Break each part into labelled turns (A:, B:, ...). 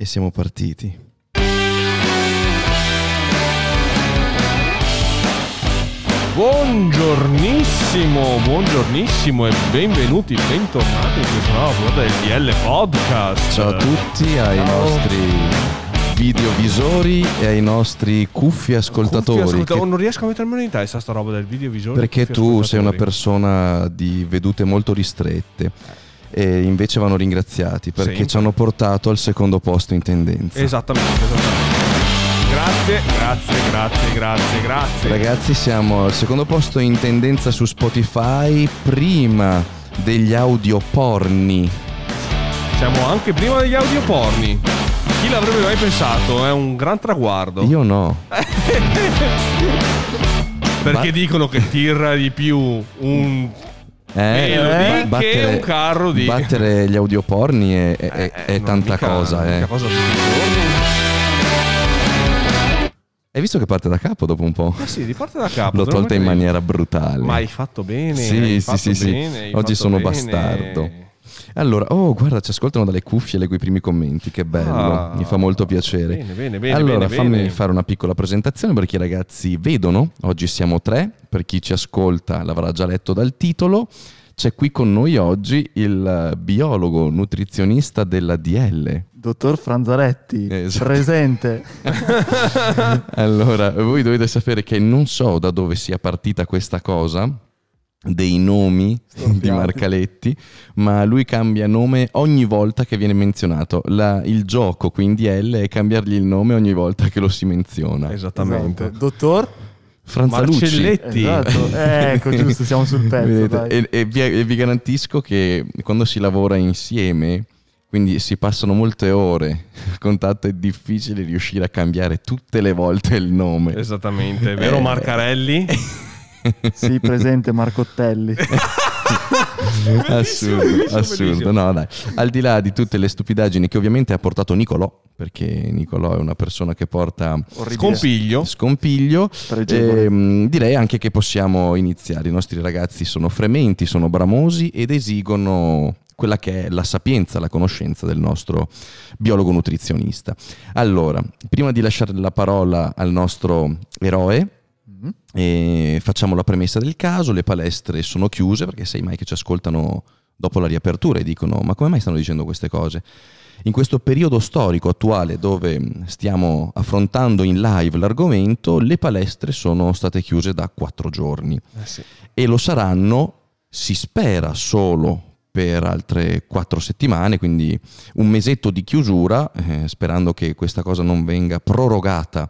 A: E siamo partiti.
B: Buongiornissimo, buongiornissimo e benvenuti, bentornati in questa nuova puntata del DL Podcast.
A: Ciao a tutti, ai nostri videovisori e ai nostri cuffi ascoltatori.
B: Cuffia, ascolta-
A: che-
B: oh, non riesco a mettermelo in testa sta roba del videovisore.
A: perché tu sei una
B: ascoltatori.
A: persona di vedute molto ristrette e invece vanno ringraziati perché
B: Sempre.
A: ci hanno portato al secondo posto in tendenza.
B: Esattamente, esattamente. Grazie, grazie, grazie, grazie, grazie.
A: Ragazzi, siamo al secondo posto in tendenza su Spotify prima degli audio porni.
B: Siamo anche prima degli audio porni. Chi l'avrebbe mai pensato? È un gran traguardo.
A: Io no.
B: Perché
A: Ma-
B: dicono che tira di più un
A: Eh,
B: Melody che un carro di-
A: Battere gli audioporni è, è-
B: Eh,
A: è
B: non
A: tanta
B: mica-
A: cosa. Eh.
B: cosa.
A: Hai visto che parte da capo dopo un po'?
B: Ma sì, riparte da capo.
A: L'ho tolta in maniera brutale.
B: Ma hai fatto bene.
A: Sì, sì, sì, sì.
B: bene, hai
A: Oggi sono
B: bene.
A: bastardo. Allora, oh, guarda, ci ascoltano dalle cuffie, leggo i primi commenti, che bello,
B: Ah,
A: mi fa molto piacere.
B: Bene, bene, bene.
A: allora,
B: bene,
A: fammi
B: bene.
A: fare una piccola presentazione perché i ragazzi vedono, oggi siamo tre, per chi ci ascolta l'avrà già letto dal titolo. C'è qui con noi oggi il biologo nutrizionista della DL.
C: Dottor Franzaretti,
A: Esatto.
C: presente.
A: Allora, voi dovete sapere che non so da dove sia partita questa cosa dei nomi di
C: Storpiati.
A: Marcaletti, ma lui cambia nome ogni volta che viene menzionato. La- il gioco quindi L è cambiargli il nome ogni volta che lo si menziona.
B: Esattamente.
C: Esatto. Dottor?
A: Franzalucci.
B: Marcelletti.
C: Esatto. Eh, ecco, giusto, siamo sul pezzo.
A: E, e vi, e vi garantisco che quando si lavora insieme, quindi si passano molte ore a contatto, è difficile riuscire a cambiare tutte le volte il nome.
B: Esattamente, vero
A: Eh.
B: Marcarelli?
C: Sì, presente Marcottelli.
A: Assurdo,
B: bellissimo,
A: assurdo.
B: bellissimo.
A: No, dai. Al di là di tutte le stupidaggini che ovviamente ha portato Nicolò, perché Nicolò è una persona che porta
C: Orribile.
B: Scompiglio.
A: scompiglio,
C: Pregevole.
A: ehm, direi anche che possiamo iniziare. I nostri ragazzi sono frementi, sono bramosi ed esigono quella che è la sapienza, la conoscenza del nostro biologo nutrizionista. Allora, prima di lasciare la parola al nostro eroe. E facciamo la premessa del caso, le palestre sono chiuse perché sai mai che ci ascoltano dopo la riapertura e dicono ma come mai stanno dicendo queste cose? In questo periodo storico attuale dove stiamo affrontando in live l'argomento, le palestre sono state chiuse da quattro giorni
B: Eh sì.
A: e lo saranno, si spera, solo per altre quattro settimane, quindi un mesetto di chiusura, eh, sperando che questa cosa non venga prorogata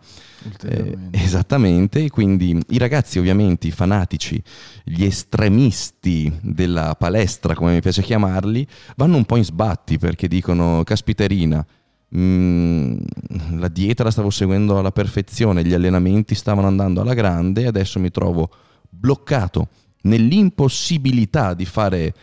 A: eh, esattamente, quindi i ragazzi ovviamente, i fanatici, gli estremisti della palestra, come mi piace chiamarli, vanno un po' in sbatti perché dicono, caspiterina, mm, la dieta la stavo seguendo alla perfezione, gli allenamenti stavano andando alla grande e adesso mi trovo bloccato nell'impossibilità di fare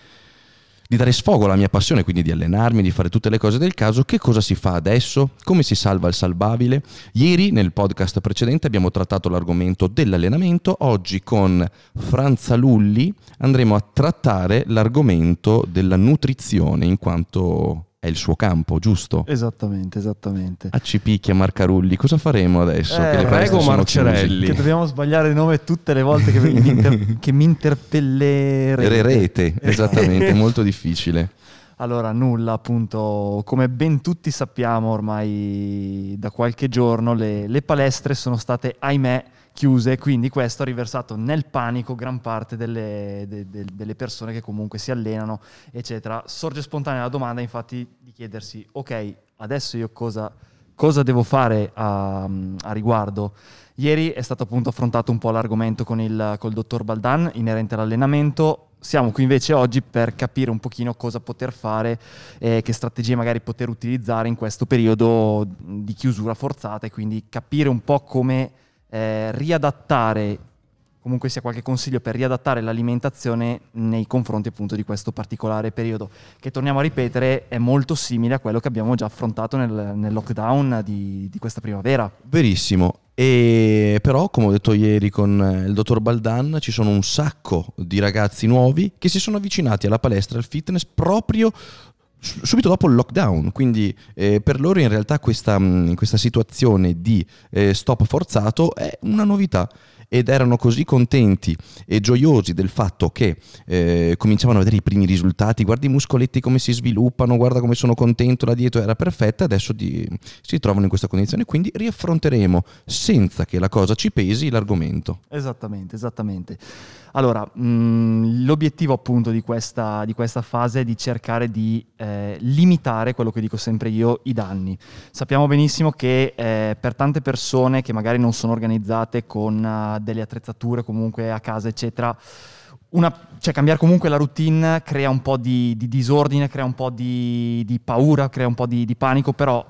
A: di dare sfogo alla mia passione, quindi di allenarmi, di fare tutte le cose del caso, che cosa si fa adesso? Come si salva il salvabile? Ieri nel podcast precedente abbiamo trattato l'argomento dell'allenamento, oggi con Franza Lulli andremo a trattare l'argomento della nutrizione, in quanto è il suo campo, giusto?
C: Esattamente, esattamente.
A: A Cipicchia Marcarulli, cosa faremo adesso?
C: Eh,
A: che
B: prego, Marcerelli.
C: Che dobbiamo sbagliare il nome tutte le volte che mi, inter- che mi interpellerete.
A: Rete, esattamente, è molto difficile.
C: Allora, nulla, appunto, come ben tutti sappiamo ormai da qualche giorno, le, le palestre sono state, ahimè, chiuse, quindi questo ha riversato nel panico gran parte delle, de- de- delle persone che comunque si allenano, eccetera. Sorge spontanea la domanda, infatti, chiedersi, ok, adesso io cosa, cosa devo fare a, a riguardo? Ieri è stato appunto affrontato un po' l'argomento con il dottor Baldan inerente all'allenamento. Siamo qui invece oggi per capire un pochino cosa poter fare e che strategie magari poter utilizzare in questo periodo di chiusura forzata e quindi capire un po' come eh, riadattare, comunque sia qualche consiglio per riadattare l'alimentazione nei confronti appunto di questo particolare periodo, che torniamo a ripetere è molto simile a quello che abbiamo già affrontato nel, nel lockdown di, di questa primavera.
A: Verissimo. E però, come ho detto ieri con eh, il dottor Baldan, ci sono un sacco di ragazzi nuovi che si sono avvicinati alla palestra, al fitness proprio subito dopo il lockdown, quindi eh, per loro in realtà questa, mh, questa situazione di eh, stop forzato è una novità ed erano così contenti e gioiosi del fatto che eh, cominciavano a vedere i primi risultati, guarda i muscoletti come si sviluppano, guarda come sono contento, la dieta era perfetta, adesso di, si trovano in questa condizione, quindi riaffronteremo senza che la cosa ci pesi l'argomento.
C: Esattamente, esattamente. Allora, mh, l'obiettivo appunto di questa, di questa, fase è di cercare di eh, limitare quello che dico sempre io, i danni. Sappiamo benissimo che eh, per tante persone che magari non sono organizzate con uh, delle attrezzature comunque a casa, eccetera, una, cioè cambiare comunque la routine crea un po' di, di disordine, crea un po' di, di, paura, crea un po' di, di panico, però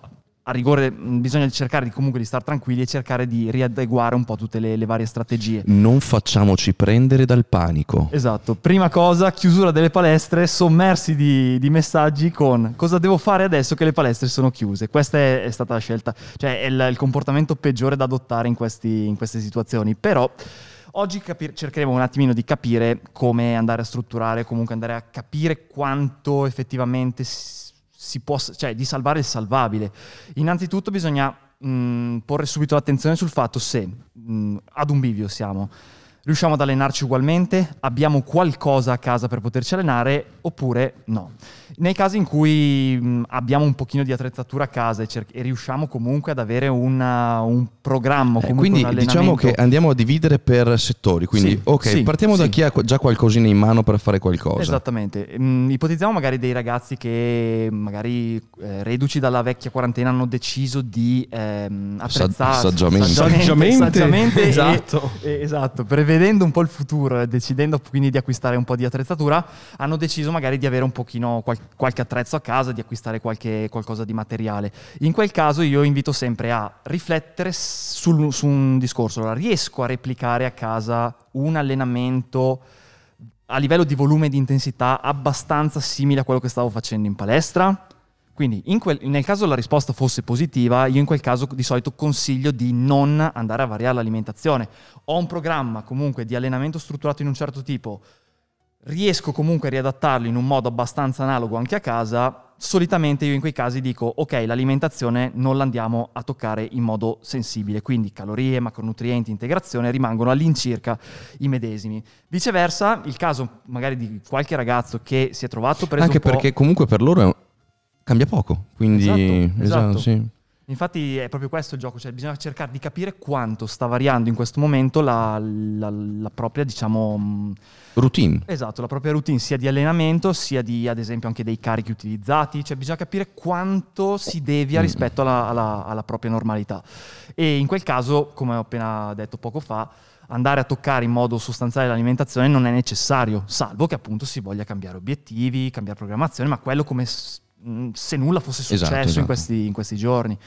C: a rigore bisogna cercare di, comunque di stare tranquilli e cercare di riadeguare un po' tutte le, le, varie strategie.
A: Non facciamoci prendere dal panico.
C: Esatto, prima cosa, chiusura delle palestre, sommersi di, di messaggi con cosa devo fare adesso che le palestre sono chiuse. Questa è, è stata la scelta, cioè è il, il, comportamento peggiore da adottare in, questi, in queste situazioni, però... Oggi capir- cercheremo un attimino di capire come andare a strutturare, comunque andare a capire quanto effettivamente si può, cioè di salvare il salvabile. Innanzitutto bisogna mh, porre subito l'attenzione sul fatto se mh, ad un bivio siamo. Riusciamo ad allenarci ugualmente, abbiamo qualcosa a casa per poterci allenare oppure no. Nei casi in cui mh, abbiamo un pochino di attrezzatura a casa e, cer- e riusciamo comunque ad avere una, un programma,
A: eh, quindi diciamo che andiamo a dividere per settori, quindi sì, ok, sì, partiamo sì. da chi ha già qualcosina in mano per fare qualcosa.
C: Esattamente, mh, ipotizziamo magari dei ragazzi che magari eh, reduci dalla vecchia quarantena hanno deciso di ehm, attrezzarsi
A: saggiamente,
C: saggiamente, saggiamente, saggiamente
B: esatto.
C: E, e, esatto, prevedendo un po' il futuro e decidendo quindi di acquistare un po' di attrezzatura, hanno deciso magari di avere un pochino qual- qualche attrezzo a casa, di acquistare qualche, qualcosa di materiale. In quel caso io invito sempre a riflettere sul, su un discorso. Allora, riesco a replicare a casa un allenamento a livello di volume e di intensità abbastanza simile a quello che stavo facendo in palestra? Quindi quel, nel caso la risposta fosse positiva, io in quel caso di solito consiglio di non andare a variare l'alimentazione. Ho un programma comunque di allenamento strutturato in un certo tipo, riesco comunque a riadattarlo in un modo abbastanza analogo anche a casa, solitamente io in quei casi dico ok, l'alimentazione non l'andiamo a toccare in modo sensibile, quindi calorie, macronutrienti, integrazione rimangono all'incirca i medesimi. Viceversa, il caso magari di qualche ragazzo che si è trovato preso
A: Anche perché comunque per loro cambia poco. Quindi,
C: esatto, esatto. esatto sì. Infatti è proprio questo il gioco, cioè bisogna cercare di capire quanto sta variando in questo momento la, la, la propria, diciamo... Mm,
A: routine.
C: Esatto, la propria routine sia di allenamento, sia di, ad esempio, anche dei carichi utilizzati, cioè bisogna capire quanto si devia mm. rispetto alla, alla, alla propria normalità. E in quel caso, come ho appena detto poco fa, andare a toccare in modo sostanziale l'alimentazione non è necessario, salvo che appunto si voglia cambiare obiettivi, cambiare programmazione, ma quello come se nulla fosse successo esatto, esatto. In, questi, in, questi, giorni.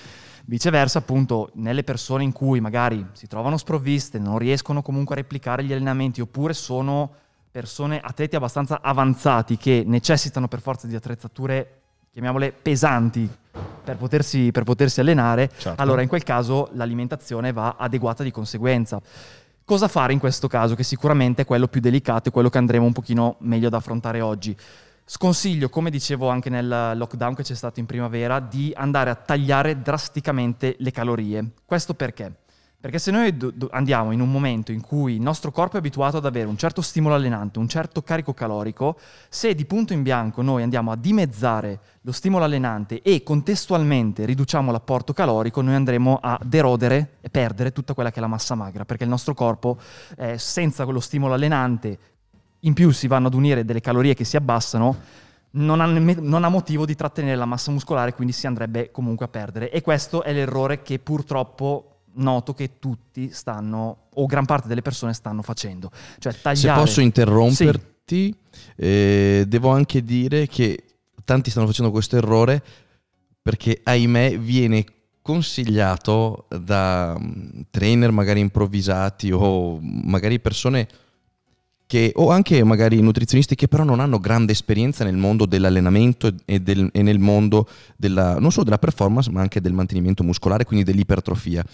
C: Viceversa, appunto, nelle persone in cui magari si trovano sprovviste, non riescono comunque a replicare gli allenamenti, oppure sono persone, atleti abbastanza avanzati che necessitano per forza di attrezzature, chiamiamole pesanti, per potersi, per potersi allenare, certo. allora in quel caso l'alimentazione va adeguata di conseguenza. Cosa fare in questo caso? Che sicuramente è quello più delicato e quello che andremo un pochino meglio ad affrontare oggi. Sconsiglio, come dicevo anche nel lockdown che c'è stato in primavera, di andare a tagliare drasticamente le calorie. Questo perché? Perché se noi do- andiamo in un momento in cui il nostro corpo è abituato ad avere un certo stimolo allenante, un certo carico calorico, se di punto in bianco noi andiamo a dimezzare lo stimolo allenante e contestualmente riduciamo l'apporto calorico, noi andremo a derodere e perdere tutta quella che è la massa magra, perché il nostro corpo eh, senza quello stimolo allenante in più si vanno ad unire delle calorie che si abbassano, non ha, non ha, motivo di trattenere la massa muscolare, quindi si andrebbe comunque a perdere. E questo è l'errore che purtroppo noto che tutti stanno, o gran parte delle persone stanno facendo. Cioè tagliare...
A: Se posso interromperti, sì. eh, devo anche dire che tanti stanno facendo questo errore perché, ahimè, viene consigliato da mm, trainer magari improvvisati o magari persone che, o anche magari nutrizionisti che però non hanno grande esperienza nel mondo dell'allenamento e, del, e nel mondo della, non solo della performance ma anche del mantenimento muscolare, quindi dell'ipertrofia.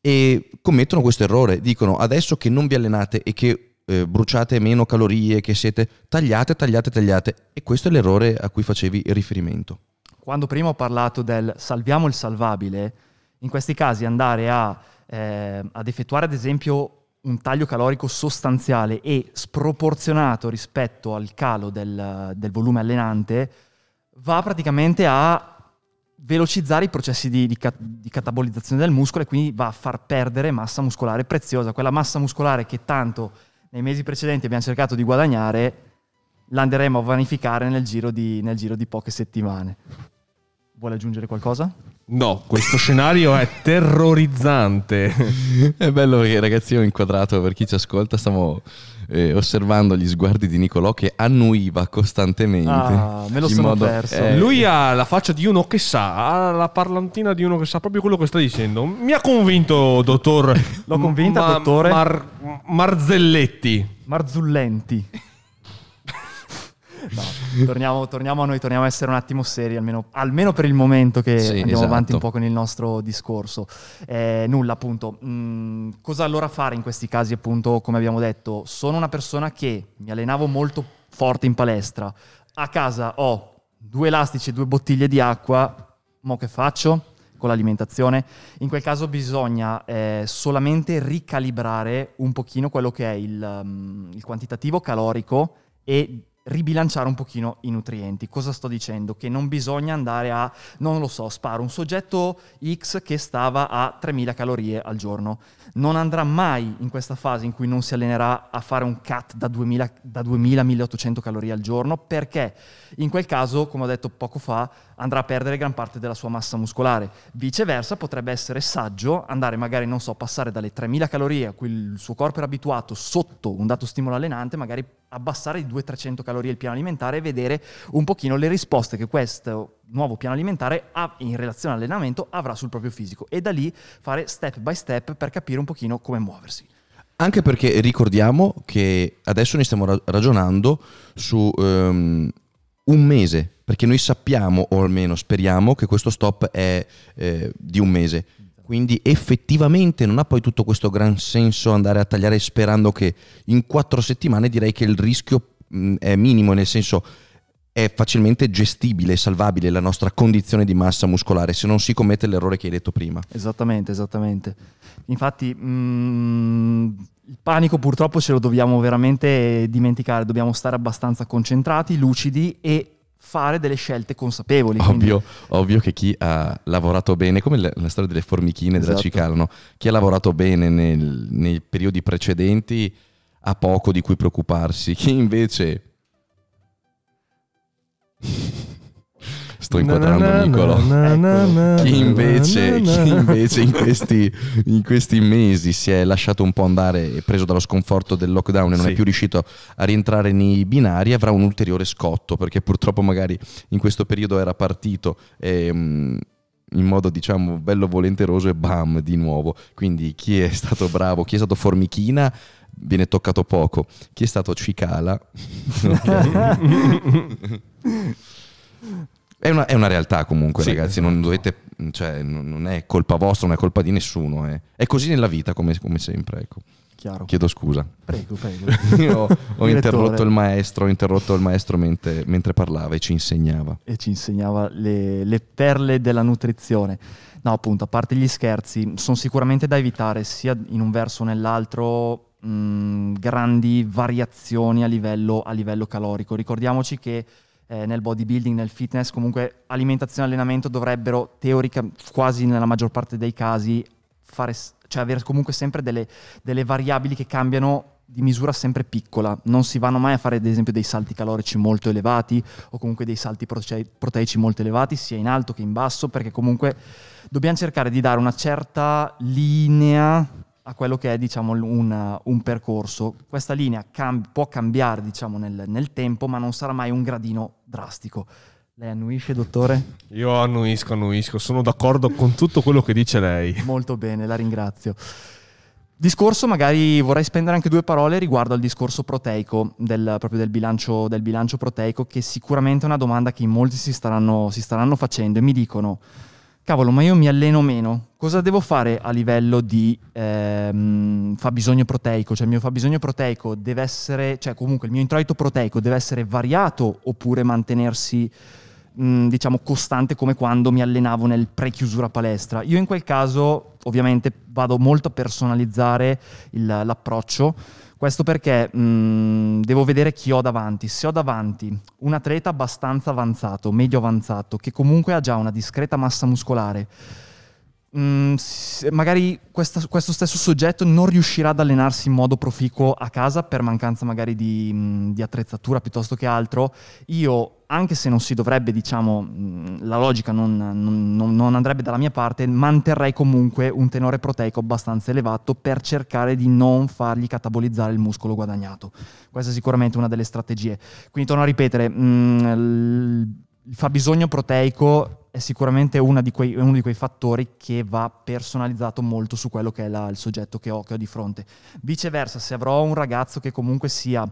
A: E commettono questo errore, dicono adesso che non vi allenate e che eh, bruciate meno calorie, che siete tagliate, tagliate, tagliate. E questo è l'errore a cui facevi riferimento.
C: Quando prima ho parlato del salviamo il salvabile, in questi casi andare a, eh, ad effettuare ad esempio un taglio calorico sostanziale e sproporzionato rispetto al calo del, del volume allenante va praticamente a velocizzare i processi di, di, di, catabolizzazione del muscolo e quindi va a far perdere massa muscolare preziosa, quella massa muscolare che tanto nei mesi precedenti abbiamo cercato di guadagnare, l'andremo a vanificare nel giro di, nel giro di poche settimane. Vuole aggiungere qualcosa?
B: No, questo scenario è terrorizzante.
A: è bello perché ragazzi ho inquadrato per chi ci ascolta, stiamo eh, osservando gli sguardi di Nicolò che annuiva costantemente.
C: Ah, me lo sono modo, perso.
B: Eh, Lui ha la faccia di uno che sa, ha la parlantina di uno che sa proprio quello che sta dicendo. Mi ha convinto, dottor.
C: L'ho convinta, ma, dottore.
B: Mar- Marzelletti.
C: Marzullenti. No, torniamo, torniamo, a noi, torniamo a essere un attimo seri, almeno, almeno per il momento che sì, andiamo esatto. avanti un po' con il nostro discorso. Eh, nulla, appunto. Mm, cosa allora fare in questi casi, appunto, come abbiamo detto? Sono una persona che mi allenavo molto forte in palestra, a casa ho due elastici e due bottiglie di acqua, mo che faccio? Con l'alimentazione, in quel caso bisogna eh, solamente ricalibrare un pochino quello che è il, um, il quantitativo calorico e ribilanciare un pochino i nutrienti. Cosa sto dicendo? Che non bisogna andare a, non lo so, sparo un soggetto X che stava a 3000 calorie al giorno. Non andrà mai in questa fase in cui non si allenerà a fare un cut da 2000, da 2000 1800 calorie al giorno perché in quel caso, come ho detto poco fa, andrà a perdere gran parte della sua massa muscolare. Viceversa, potrebbe essere saggio andare magari, non so, passare dalle 3000 calorie a cui il suo corpo era abituato sotto un dato stimolo allenante, magari abbassare di 200-300 calorie il piano alimentare e vedere un pochino le risposte che questo nuovo piano alimentare ha, in relazione all'allenamento avrà sul proprio fisico e da lì fare step by step per capire un pochino come muoversi.
A: Anche perché ricordiamo che adesso ne stiamo ragionando su um, un mese, perché noi sappiamo, o almeno speriamo, che questo stop è eh, di un mese. Quindi effettivamente non ha poi tutto questo gran senso andare a tagliare sperando che in quattro settimane direi che il rischio mh, è minimo, nel senso è facilmente gestibile, salvabile la nostra condizione di massa muscolare se non si commette l'errore che hai detto prima.
C: Esattamente, esattamente. Infatti mh, il panico purtroppo ce lo dobbiamo veramente dimenticare, dobbiamo stare abbastanza concentrati, lucidi e fare delle scelte consapevoli.
A: Ovvio, ovvio che chi ha lavorato bene, come la, la storia delle formichine esatto. della cicala, no? chi ha lavorato bene nel, nei periodi precedenti ha poco di cui preoccuparsi, chi invece Sto inquadrando Nicolo. Chi invece, chi invece in, questi, in, questi, mesi si è lasciato un po' andare e preso dallo sconforto del lockdown e non sì. è più riuscito a rientrare nei binari avrà un ulteriore scotto perché purtroppo magari in questo periodo era partito e, mm, in modo diciamo bello volenteroso e bam di nuovo. Quindi chi è stato bravo, chi è stato formichina viene toccato poco. Chi è stato cicala È una, è una, realtà comunque, sì, ragazzi. Non, dovete, cioè, non, è colpa vostra, non è colpa di nessuno. È, è così nella vita, come, come sempre. Ecco.
C: Chiaro.
A: Chiedo scusa.
C: Prego, prego.
A: Io ho interrotto il maestro, ho interrotto il maestro mentre, mentre, parlava e ci insegnava.
C: E ci insegnava le, le perle della nutrizione. No, appunto, a parte gli scherzi, sono sicuramente da evitare sia in un verso o nell'altro mh, grandi variazioni a livello, a livello calorico. Ricordiamoci che eh, nel bodybuilding, nel fitness, comunque alimentazione e allenamento dovrebbero teoricamente, quasi nella maggior parte dei casi, fare, cioè avere comunque sempre delle, delle variabili che cambiano di misura sempre piccola, non si vanno mai a fare ad esempio dei salti calorici molto elevati o comunque dei salti proteici molto elevati, sia in alto che in basso, perché comunque dobbiamo cercare di dare una certa linea a quello che è diciamo, un, un percorso. Questa linea cam- può cambiare diciamo, nel, nel, tempo, ma non sarà mai un gradino drastico. Lei annuisce, dottore?
B: Io annuisco, annuisco, sono d'accordo con tutto quello che dice lei.
C: Molto bene, la ringrazio. Discorso, magari vorrei spendere anche due parole riguardo al discorso proteico, del, proprio del bilancio, del bilancio proteico, che sicuramente è una domanda che in molti si staranno, si staranno facendo e mi dicono cavolo, ma io mi alleno meno, cosa devo fare a livello di ehm, fabbisogno proteico? Cioè il mio fabbisogno proteico deve essere, cioè comunque il mio introito proteico deve essere variato oppure mantenersi mh, diciamo costante come quando mi allenavo nel pre-chiusura palestra? Io in quel caso ovviamente vado molto a personalizzare il, l'approccio questo perché mh, mm, devo vedere chi ho davanti. Se ho davanti un atleta abbastanza avanzato, medio avanzato, che comunque ha già una discreta massa muscolare, Mm, magari questa, questo stesso soggetto non riuscirà ad allenarsi in modo proficuo a casa per mancanza magari di, mm, di attrezzatura piuttosto che altro, io anche se non si dovrebbe, diciamo, mm, la logica non, non, non, andrebbe dalla mia parte, manterrei comunque un tenore proteico abbastanza elevato per cercare di non fargli catabolizzare il muscolo guadagnato. Questa è sicuramente una delle strategie. Quindi torno a ripetere, mh, il fabbisogno proteico è sicuramente di quei, uno di quei fattori che va personalizzato molto su quello che è la, il soggetto che ho, che ho di fronte. Viceversa, se avrò un ragazzo che comunque sia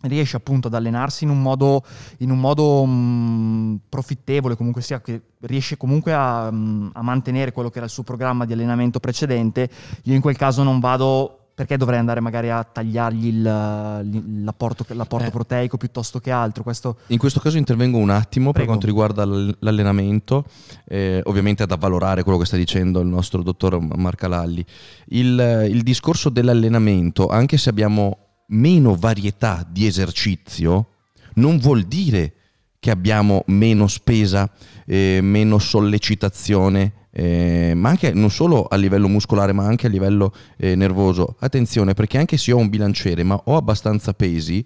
C: riesce appunto ad allenarsi in un modo, in un modo mh, mm, profittevole, comunque sia che riesce comunque a, mh, mm, a, mantenere quello che era il suo programma di allenamento precedente, io in quel caso non vado perché dovrei andare magari a tagliargli il, l'apporto, l'apporto eh. proteico piuttosto che altro? Questo...
A: In questo caso intervengo un attimo Prego. per quanto riguarda l'allenamento, eh, ovviamente ad avvalorare quello che sta dicendo il nostro dottor Marcalalli. Il, il discorso dell'allenamento, anche se abbiamo meno varietà di esercizio, non vuol dire che abbiamo meno spesa, eh, meno sollecitazione eh, ma anche non solo a livello muscolare ma anche a livello eh, nervoso. Attenzione perché anche se ho un bilanciere ma ho abbastanza pesi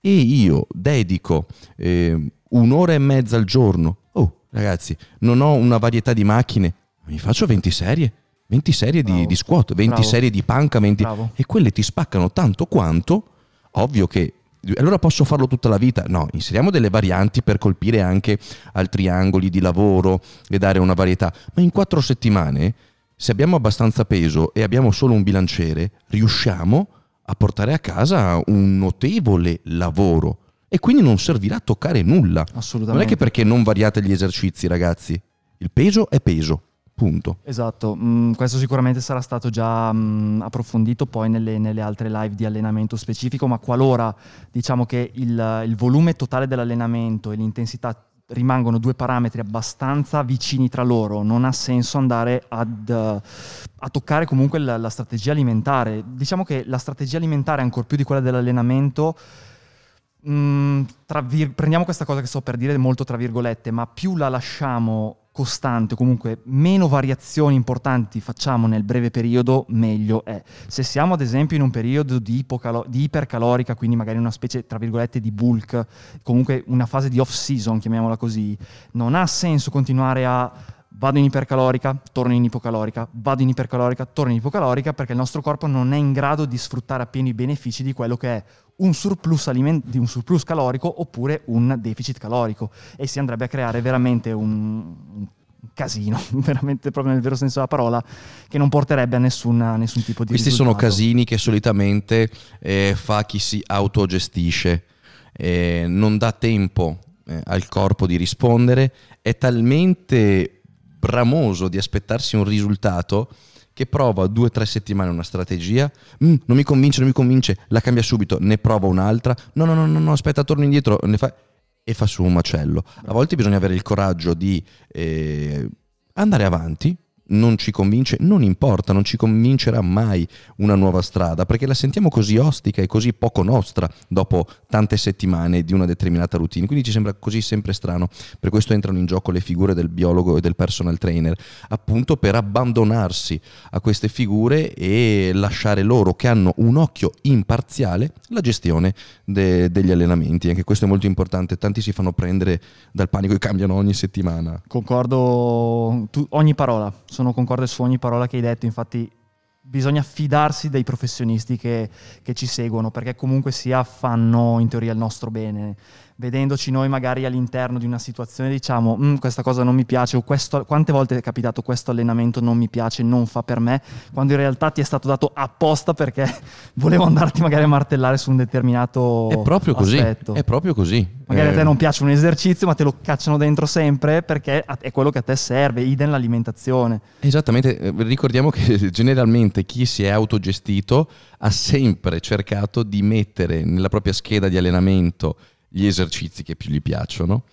A: e io dedico eh, un'ora e mezza al giorno, oh ragazzi, non ho una varietà di macchine, mi faccio 20 serie. 20 serie di, di, squat, 20 Bravo. serie di panca, 20... e quelle ti spaccano tanto quanto, ovvio che allora posso farlo tutta la vita? No, inseriamo delle varianti per colpire anche altri angoli di lavoro e dare una varietà. Ma in quattro settimane, se abbiamo abbastanza peso e abbiamo solo un bilanciere, riusciamo a portare a casa un notevole lavoro. E quindi non servirà a toccare nulla.
C: Assolutamente.
A: Non è che perché non variate gli esercizi, ragazzi. Il peso è peso. Punto.
C: Esatto, mm, questo sicuramente sarà stato già mm, approfondito poi nelle, nelle, altre live di allenamento specifico, ma qualora diciamo che il, il volume totale dell'allenamento e l'intensità rimangono due parametri abbastanza vicini tra loro, non ha senso andare ad, a toccare comunque la, la, strategia alimentare. Diciamo che la strategia alimentare, ancora più di quella dell'allenamento, mh, mm, vir- prendiamo questa cosa che sto per dire molto tra virgolette, ma più la lasciamo costante, comunque meno variazioni importanti facciamo nel breve periodo, meglio è. Se siamo ad esempio in un periodo di, ipocalo- di ipercalorica, quindi magari una specie tra virgolette di bulk, comunque una fase di off season, chiamiamola così, non ha senso continuare a vado in ipercalorica, torno in ipocalorica, vado in ipercalorica, torno in ipocalorica, perché il nostro corpo non è in grado di sfruttare appieno i benefici di quello che è un surplus, aliment- di un surplus calorico oppure un deficit calorico. E si andrebbe a creare veramente un, un casino, veramente proprio nel vero senso della parola, che non porterebbe a nessuna, nessun tipo di
A: Questi
C: risultato.
A: sono casini che solitamente eh, fa chi si autogestisce, eh, non dà tempo eh, al corpo di rispondere, è talmente bramoso di aspettarsi un risultato che prova due o tre settimane una strategia, mm, non mi convince, non mi convince, la cambia subito, ne prova un'altra, no, no, no, no, no aspetta, torno indietro, fa... e fa su un macello. A volte bisogna avere il coraggio di eh, andare avanti, non ci convince, non importa, non ci convincerà mai una nuova strada, perché la sentiamo così ostica e così poco nostra dopo tante settimane di una determinata routine, quindi ci sembra così sempre strano. Per questo entrano in gioco le figure del biologo e del personal trainer, appunto per abbandonarsi a queste figure e lasciare loro che hanno un occhio imparziale la gestione de- degli allenamenti. Anche questo è molto importante, tanti si fanno prendere dal panico e cambiano ogni settimana.
C: Concordo tu, ogni parola. Sono concorde su ogni parola che hai detto, infatti bisogna fidarsi dei professionisti che, che, ci seguono perché comunque sia fanno in teoria il nostro bene. Vedendoci noi magari all'interno di una situazione diciamo "Mm, questa cosa non mi piace o questo, quante volte è capitato questo allenamento non mi piace, non fa per me, quando in realtà ti è stato dato apposta perché volevo andarti magari a martellare su un determinato
A: È proprio così,
C: aspetto.
A: è proprio così.
C: Magari a te
A: Eh,
C: non piace un esercizio, ma te lo cacciano dentro sempre perché è quello che a te serve, idem l'alimentazione.
A: Esattamente, eh, ricordiamo che generalmente chi si è autogestito ha sempre cercato di mettere nella propria scheda di allenamento gli esercizi che più gli piacciono,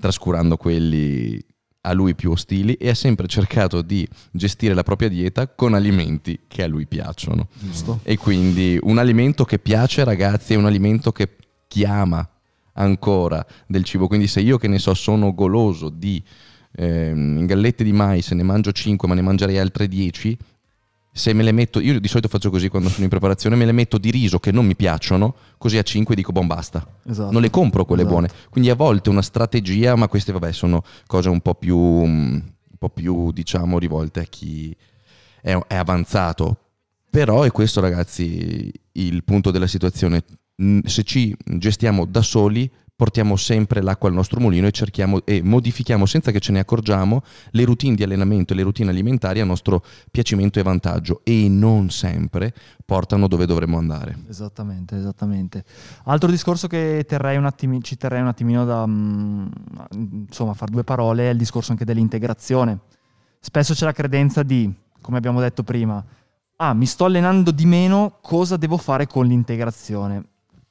A: trascurando quelli a lui più ostili e ha sempre cercato di gestire la propria dieta con alimenti che a lui piacciono.
C: Giusto.
A: E quindi un alimento che piace ragazzi è un alimento che chiama ancora del cibo. Quindi se io che ne so sono goloso di ehm, gallette di mais, ne mangio 5 ma ne mangerei altre 10, se me le metto, io di solito faccio così quando sono in preparazione, me le metto di riso che non mi piacciono, così a 5 dico buon basta.
C: Esatto.
A: Non le compro quelle
C: Esatto.
A: buone. Quindi a volte una strategia, ma queste vabbè sono cose un po' più, mm, un po' più diciamo rivolte a chi è, è avanzato. Però è questo ragazzi il punto della situazione. Se ci gestiamo da soli portiamo sempre l'acqua al nostro mulino e cerchiamo e modifichiamo senza che ce ne accorgiamo le routine di allenamento e le routine alimentari a nostro piacimento e vantaggio e non sempre portano dove dovremmo andare.
C: Esattamente, esattamente. Altro discorso che terrei attimi- ci terrei un attimino da mm, insomma, far due parole è il discorso anche dell'integrazione. Spesso c'è la credenza di, come abbiamo detto prima, ah, mi sto allenando di meno, cosa devo fare con l'integrazione?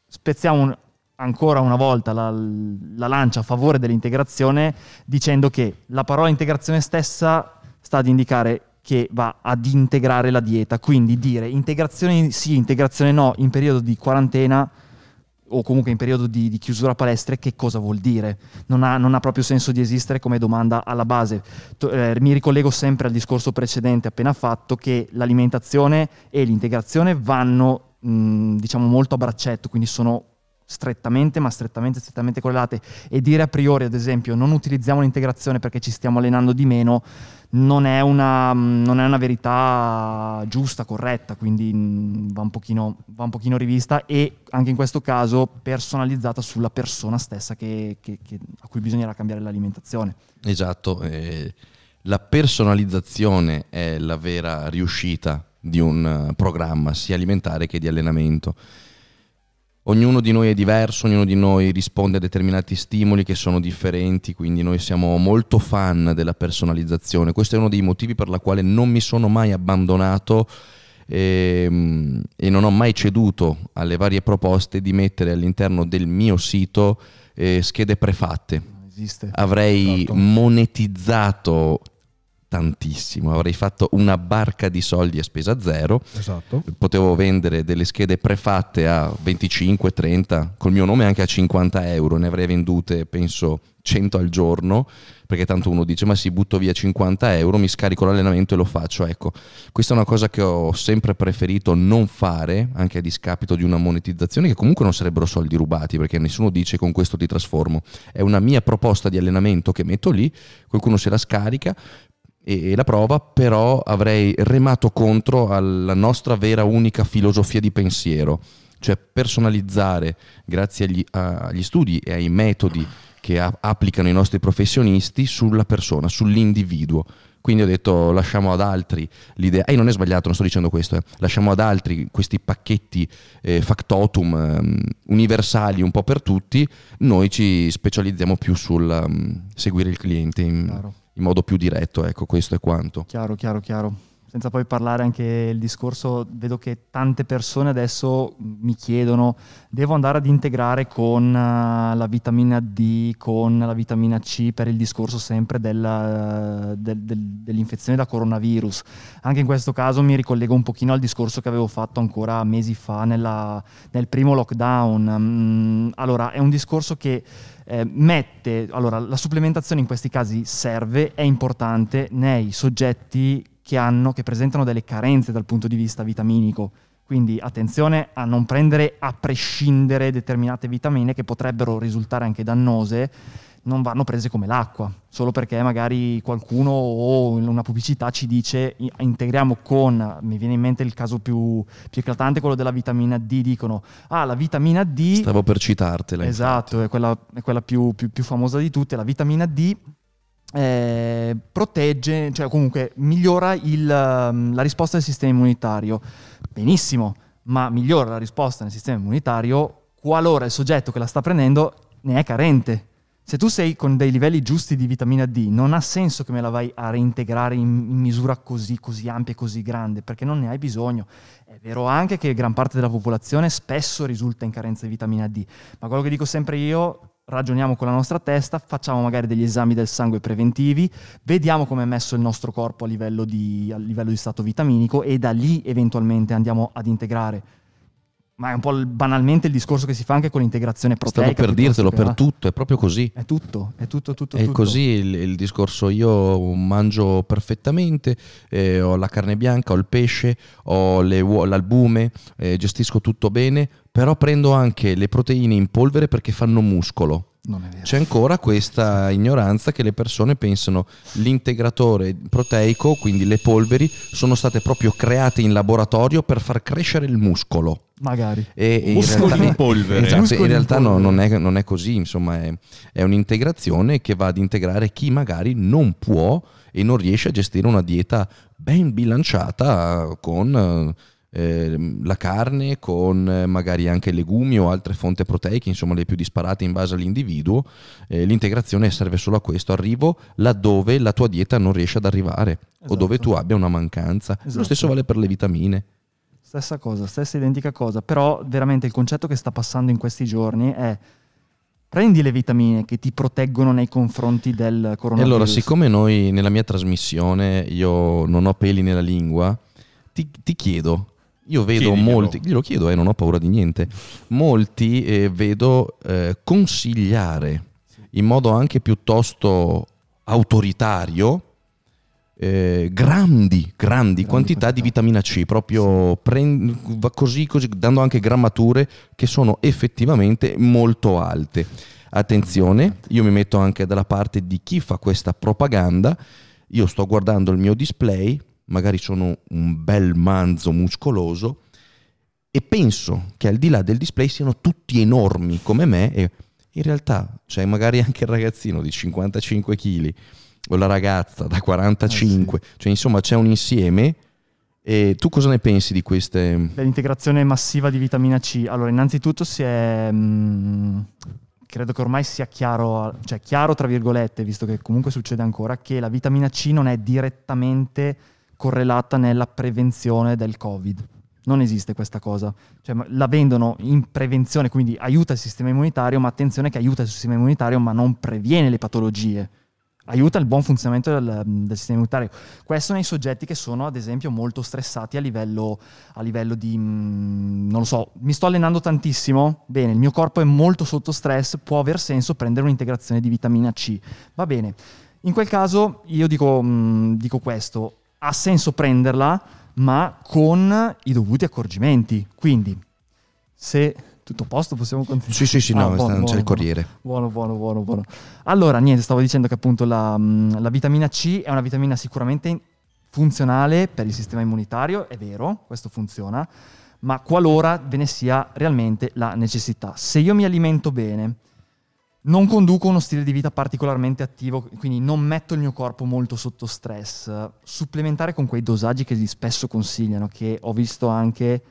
C: Spezziamo un- ancora una volta la, la lancia a favore dell'integrazione dicendo che la parola integrazione stessa sta ad indicare che va ad integrare la dieta, quindi dire integrazione sì, integrazione no, in periodo di quarantena o comunque in periodo di, di chiusura palestre, che cosa vuol dire? Non ha, non ha proprio senso di esistere come domanda alla base. To- eh, mi ricollego sempre al discorso precedente appena fatto che l'alimentazione e l'integrazione vanno mh, diciamo molto a braccetto, quindi sono strettamente, ma strettamente, strettamente correlate e dire a priori, ad esempio, non utilizziamo l'integrazione perché ci stiamo allenando di meno, non è una, non è una verità giusta, corretta, quindi mh, va un, pochino, va un pochino rivista e anche in questo caso personalizzata sulla persona stessa che- che- che- a cui bisognerà cambiare l'alimentazione.
A: Esatto, eh, la personalizzazione è la vera riuscita di un eh, programma sia alimentare che di allenamento. Ognuno di noi è diverso, ognuno di noi risponde a determinati stimoli che sono differenti, quindi noi siamo molto fan della personalizzazione. Questo è uno dei motivi per la quale non mi sono mai abbandonato ehm, e non ho mai ceduto alle varie proposte di mettere all'interno del mio sito eh, schede prefatte
C: esiste.
A: avrei
B: Esatto.
A: monetizzato tantissimo, avrei fatto una barca di soldi a spesa zero,
B: Esatto.
A: potevo vendere delle schede prefatte a 25, 30, col mio nome anche a 50 euro, ne avrei vendute penso 100 al giorno, perché tanto uno dice ma si butto via 50 euro, mi scarico l'allenamento e lo faccio, ecco, questa è una cosa che ho sempre preferito non fare, anche a discapito di una monetizzazione che comunque non sarebbero soldi rubati, perché nessuno dice con questo ti trasformo, è una mia proposta di allenamento che metto lì, qualcuno se la scarica e la prova, però avrei remato contro alla nostra vera unica filosofia di pensiero, cioè personalizzare grazie agli, agli studi e ai metodi che a- applicano i nostri professionisti sulla persona, sull'individuo. Quindi ho detto lasciamo ad altri l'idea, e non è sbagliato, non sto dicendo questo, eh. lasciamo ad altri questi pacchetti eh, factotum ehm, universali un po' per tutti, noi ci specializziamo più sul ehm, seguire il cliente in,
C: Chiaro.
A: In modo più diretto, ecco questo è quanto.
C: Chiaro, chiaro, chiaro. Senza poi parlare anche il discorso, vedo che tante persone adesso mi chiedono, devo andare ad integrare con eh, la vitamina D, con la vitamina C per il discorso sempre della- del- del- dell'infezione da coronavirus. Anche in questo caso mi ricollego un pochino al discorso che avevo fatto ancora mesi fa nella- nel primo lockdown. Mm, allora, è un discorso che eh, mette, allora la supplementazione in questi casi serve, è importante nei soggetti che hanno, che presentano delle carenze dal punto di vista vitaminico. Quindi attenzione a non prendere a prescindere determinate vitamine che potrebbero risultare anche dannose non vanno prese come l'acqua, solo perché magari qualcuno o una pubblicità ci dice integriamo con, mi viene in mente il caso più, più eclatante, quello della vitamina D, dicono, ah la vitamina D...
A: Stavo per citartela.
C: Esatto, è quella, è quella più, più, più, famosa di tutte, la vitamina D eh, protegge, cioè comunque migliora il, la risposta del sistema immunitario. Benissimo, ma migliora la risposta nel sistema immunitario qualora il soggetto che la sta prendendo ne è carente. Se tu sei con dei livelli giusti di vitamina D, non ha senso che me la vai a reintegrare in, in misura così, così ampia e così grande, perché non ne hai bisogno. È vero anche che gran parte della popolazione spesso risulta in carenza di vitamina D, ma quello che dico sempre io, ragioniamo con la nostra testa, facciamo magari degli esami del sangue preventivi, vediamo come è messo il nostro corpo a livello di, a livello di stato vitaminico e da lì eventualmente andiamo ad integrare ma è un po' banalmente il discorso che si fa anche con l'integrazione proteica.
A: Stavo per dirtelo, per tutto, è proprio così.
C: È tutto, è tutto, tutto.
A: È
C: tutto.
A: così il, il, discorso, io mangio perfettamente, eh, ho la carne bianca, ho il pesce, ho le, l'albume, eh, gestisco tutto bene, però prendo anche le proteine in polvere perché fanno muscolo. C'è ancora questa ignoranza che le persone pensano l'integratore proteico, quindi le polveri, sono state proprio create in laboratorio per far crescere il muscolo.
C: Magari.
A: E, e in realtà, in polvere. Esatto, in realtà no, non, è, non, è, così, insomma è, è un'integrazione che va ad integrare chi magari non può e non riesce a gestire una dieta ben bilanciata con Ehm, la carne con eh, magari anche legumi o altre fonti proteiche, insomma le più disparate in base all'individuo, eh, l'integrazione serve solo a questo, arrivo laddove la tua dieta non riesce ad arrivare esatto. o dove tu abbia una mancanza. Esatto. Lo stesso vale per le vitamine.
C: Stessa cosa, stessa identica cosa, però veramente il concetto che sta passando in questi giorni è prendi le vitamine che ti proteggono nei confronti del coronavirus.
A: E allora, siccome noi nella mia trasmissione io non ho peli nella lingua, ti, ti chiedo, io vedo Chiediglielo. molti, glielo chiedo, eh, non ho paura di niente, molti eh, vedo eh, consigliare in modo anche piuttosto autoritario eh, grandi, grandi, quantità di vitamina C, proprio prend- così, così, dando anche grammature che sono effettivamente molto alte. Attenzione, io mi metto anche dalla parte di chi fa questa propaganda, io sto guardando il mio display, magari sono un bel manzo muscoloso e penso che al di là del display siano tutti enormi come me e in realtà c'è magari anche il ragazzino di 55 kg o la ragazza da 45, eh sì. cioè insomma c'è un insieme e tu cosa ne pensi di queste?
C: L'integrazione massiva di vitamina C. Allora, innanzitutto si è... Mh, mm, credo che ormai sia chiaro, cioè chiaro tra virgolette, visto che comunque succede ancora, che la vitamina C non è direttamente correlata nella prevenzione del Covid. Non esiste questa cosa. Cioè, la vendono in prevenzione, quindi aiuta il sistema immunitario, ma attenzione che aiuta il sistema immunitario, ma non previene le patologie. Aiuta il buon funzionamento del, del sistema immunitario. Questo nei soggetti che sono, ad esempio, molto stressati a livello, a livello di... Mm, non lo so, mi sto allenando tantissimo, bene, il mio corpo è molto sotto stress, può aver senso prendere un'integrazione di vitamina C. Va bene. In quel caso io dico, mh, mm, dico questo, ha senso prenderla, ma con i dovuti accorgimenti. Quindi, se tutto a posto, possiamo continuare.
A: Sì, sì, sì, ah, no, buono, c'è buono, il corriere.
C: Buono, buono, buono, buono. Allora, niente, stavo dicendo che appunto la, mm, la vitamina C è una vitamina sicuramente funzionale per il sistema immunitario, è vero, questo funziona, ma qualora ve ne sia realmente la necessità. Se io mi alimento bene, non conduco uno stile di vita particolarmente attivo, quindi non metto il mio corpo molto sotto stress. Supplementare con quei dosaggi che spesso consigliano, che ho visto anche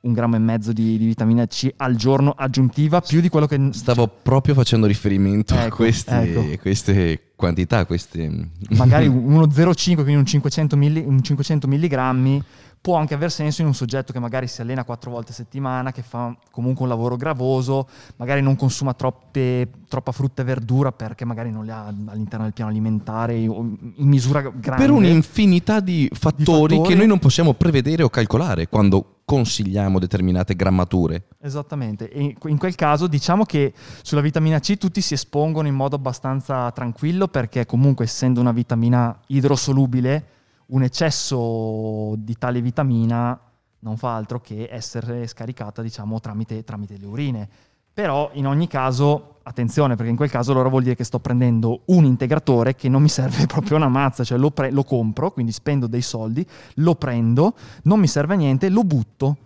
C: un grammo e mezzo di, di, vitamina C al giorno aggiuntiva, più di quello che...
A: Stavo proprio facendo riferimento ecco, a queste, ecco. queste, quantità, queste...
C: Magari uno 0,5, quindi un 500, milli, un 500 milligrammi può anche aver senso in un soggetto che magari si allena quattro volte a settimana, che fa comunque un lavoro gravoso, magari non consuma troppe, troppa frutta e verdura perché magari non le ha all'interno del piano alimentare in misura grande.
A: Per un'infinità di fattori, di fattori che noi non possiamo prevedere o calcolare quando consigliamo determinate grammature.
C: Esattamente, e in quel caso diciamo che sulla vitamina C tutti si espongono in modo abbastanza tranquillo perché comunque essendo una vitamina idrosolubile un eccesso di tale vitamina non fa altro che essere scaricata diciamo, tramite, tramite le urine. Però in ogni caso, attenzione, perché in quel caso allora vuol dire che sto prendendo un integratore che non mi serve proprio una mazza, cioè lo, pre- lo compro, quindi spendo dei soldi, lo prendo, non mi serve a niente, lo butto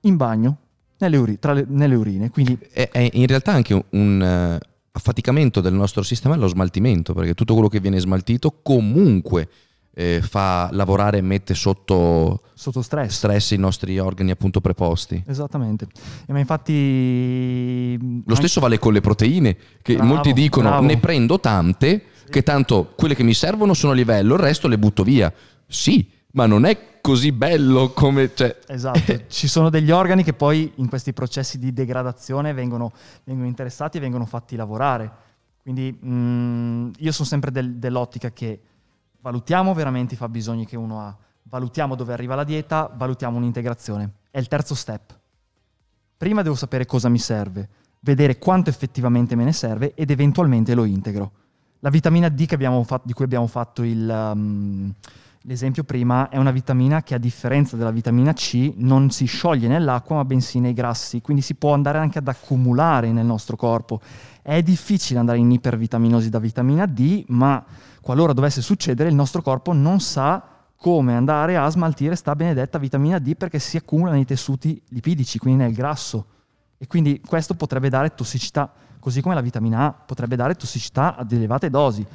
C: in bagno, nelle, uri- le, nelle urine. Quindi
A: È, è in realtà anche un eh, affaticamento del nostro sistema è lo smaltimento, perché tutto quello che viene smaltito comunque eh, fa lavorare e mette sotto
C: sotto stress.
A: stress i nostri organi appunto preposti.
C: Esattamente. E ma infatti...
A: Lo stesso vale con le proteine, che
C: Bravo,
A: molti dicono
C: bravo.
A: ne prendo tante, che tanto quelle che mi servono sono a livello, il resto le butto via. Sì, ma non è così bello come... Cioè,
C: Esatto, ci sono degli organi che poi in questi processi di degradazione vengono, vengono interessati e vengono fatti lavorare. Quindi mh, io sono sempre del- dell'ottica che valutiamo veramente i fabbisogni che uno ha, valutiamo dove arriva la dieta, valutiamo un'integrazione. È il terzo step. Prima devo sapere cosa mi serve, vedere quanto effettivamente me ne serve ed eventualmente lo integro. La vitamina D fatto- di cui abbiamo fatto il, um, l'esempio prima è una vitamina che a differenza della vitamina C non si scioglie nell'acqua ma bensì nei grassi, quindi si può andare anche ad accumulare nel nostro corpo. È difficile andare in ipervitaminosi da vitamina D, ma qualora dovesse succedere il nostro corpo non sa come andare a smaltire sta benedetta vitamina D perché si accumula nei tessuti lipidici, quindi nel grasso. E quindi questo potrebbe dare tossicità, così come la vitamina A potrebbe dare tossicità ad elevate dosi.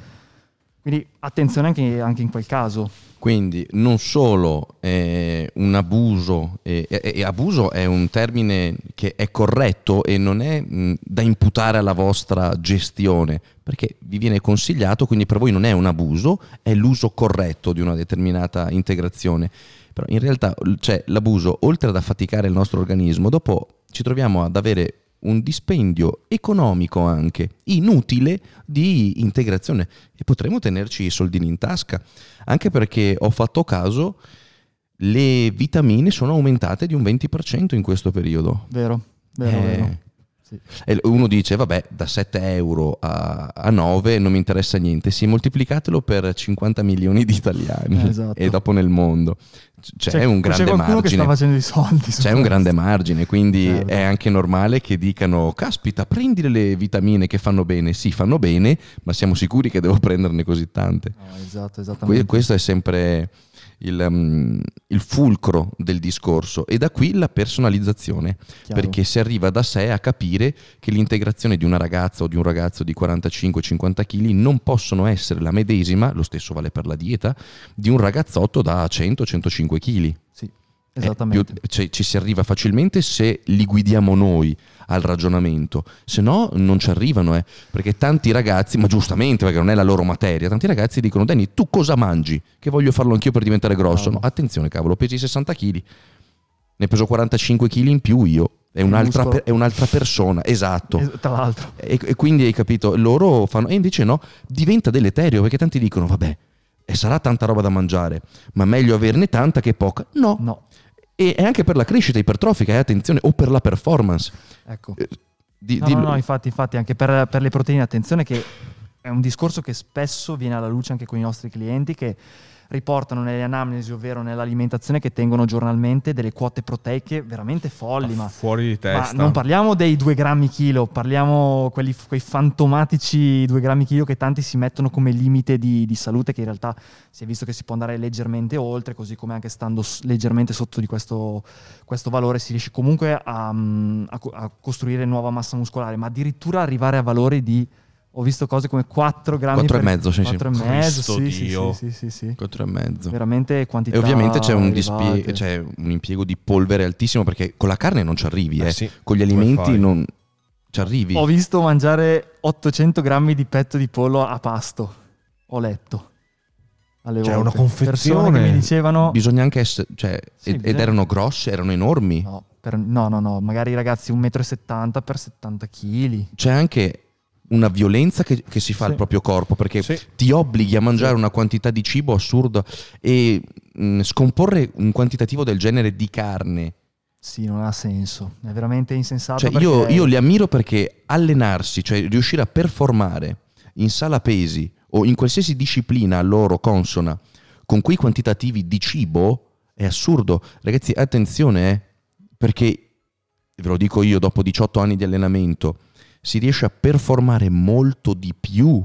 C: Quindi attenzione anche, anche in quel caso.
A: Quindi non solo è un abuso, e, e- e abuso è un termine che è corretto e non è mh, da imputare alla vostra gestione, perché vi viene consigliato, quindi per voi non è un abuso, è l'uso corretto di una determinata integrazione. Però in realtà cioè, l'abuso, oltre ad affaticare il nostro organismo, dopo ci troviamo ad avere un dispendio economico anche inutile di integrazione e potremmo tenerci i soldini in tasca anche perché ho fatto caso le vitamine sono aumentate di un 20% in questo periodo
C: Vero, vero,
A: Eh,
C: vero. Sì.
A: e uno dice vabbè da 7 euro a, a 9 non mi interessa niente sì moltiplicatelo per 50 milioni di italiani
C: Eh, esatto.
A: e dopo nel mondo c'è,
C: C'è-
A: un
C: c'è
A: grande
C: qualcuno che sta
A: margine
C: facendo i soldi.
A: c'è un
C: questo.
A: grande margine, quindi
C: Certo.
A: è anche normale che dicano: Caspita, prendi le vitamine che fanno bene. Sì, fanno bene, ma siamo sicuri che devo prenderne così tante.
C: No, esatto,
A: Que-
C: esattamente.
A: questo è sempre il, um, il fulcro del discorso. E da qui la personalizzazione,
C: Chiaro.
A: perché si arriva da sé a capire che l'integrazione di una ragazza o di un ragazzo di 45-50 kg non possono essere la medesima, lo stesso vale per la dieta, di un ragazzotto da 100-105 kg.
C: Sì, esattamente.
A: più- cioè, ci si arriva facilmente se li guidiamo noi al ragionamento, se no non ci arrivano, eh. perché tanti ragazzi, ma giustamente perché non è la loro materia, tanti ragazzi dicono Danny tu cosa mangi? Che voglio farlo anch'io per diventare grosso. No, attenzione cavolo, pesi 60 kg, ne peso 45 kg in più io, è un'altra, per- è un'altra persona, esatto.
C: Es- tra l'altro.
A: E, e quindi hai capito, loro fanno, e invece no, diventa deleterio perché tanti dicono vabbè, e sarà tanta roba da mangiare, ma meglio averne tanta che poca. No,
C: No,
A: e anche per la crescita ipertrofica, eh, attenzione, o per la performance.
C: ecco.
A: Eh, Di,
C: No,
A: di-
C: no, no, infatti, infatti anche per, per le proteine, attenzione che è un discorso che spesso viene alla luce anche con i nostri clienti che riportano nelle anamnesi, ovvero nell'alimentazione che tengono giornalmente delle quote proteiche veramente folli, ma,
B: Fuori di
C: ma
B: testa.
C: non parliamo dei 2 grammi chilo, parliamo quelli, quei fantomatici 2 grammi chilo che tanti si mettono come limite di, di salute che in realtà si è visto che si può andare leggermente oltre, così come anche stando leggermente sotto di questo, questo valore si riesce comunque a, mm, a a costruire nuova massa muscolare, ma addirittura arrivare a valori di... Ho visto cose come 4 grammi
A: Quattro e
C: per-
A: mezzo, sì, sì.
C: quattro e mezzo, sì, sì,
B: Dio.
C: sì, sì, sì, sì.
A: Quattro e mezzo.
C: Veramente quantità
A: E ovviamente c'è un, dispie- c'è un impiego di polvere altississimo perché con la carne non ci arrivi,
B: Eh
A: eh.
B: sì,
A: con gli alimenti non ci arrivi.
C: Ho visto mangiare 800 grammi di petto di pollo a pasto. Ho letto. Alle
B: Cioè, una confezione.
C: Persone che mi dicevano...
A: Bisogna anche essere, cioè,
C: Sì,
A: ed,
C: bisogna-
A: erano grosse, erano enormi.
C: No, per- no, no, no, magari i ragazzi 1,70 m per 70 kg.
A: C'è anche una violenza che, che si fa
C: Sì.
A: al proprio corpo perché
B: Sì.
A: ti obblighi a mangiare una quantità di cibo assurda e mh, scomporre un quantitativo del genere di carne.
C: Sì, non ha senso. È veramente insensato.
A: Cioè, io,
C: perché-
A: io li ammiro perché allenarsi, cioè riuscire a performare in sala pesi o in qualsiasi disciplina loro consona con quei quantitativi di cibo è assurdo. Ragazzi, attenzione, eh, perché ve lo dico io, dopo 18 anni di allenamento, si riesce a performare molto di più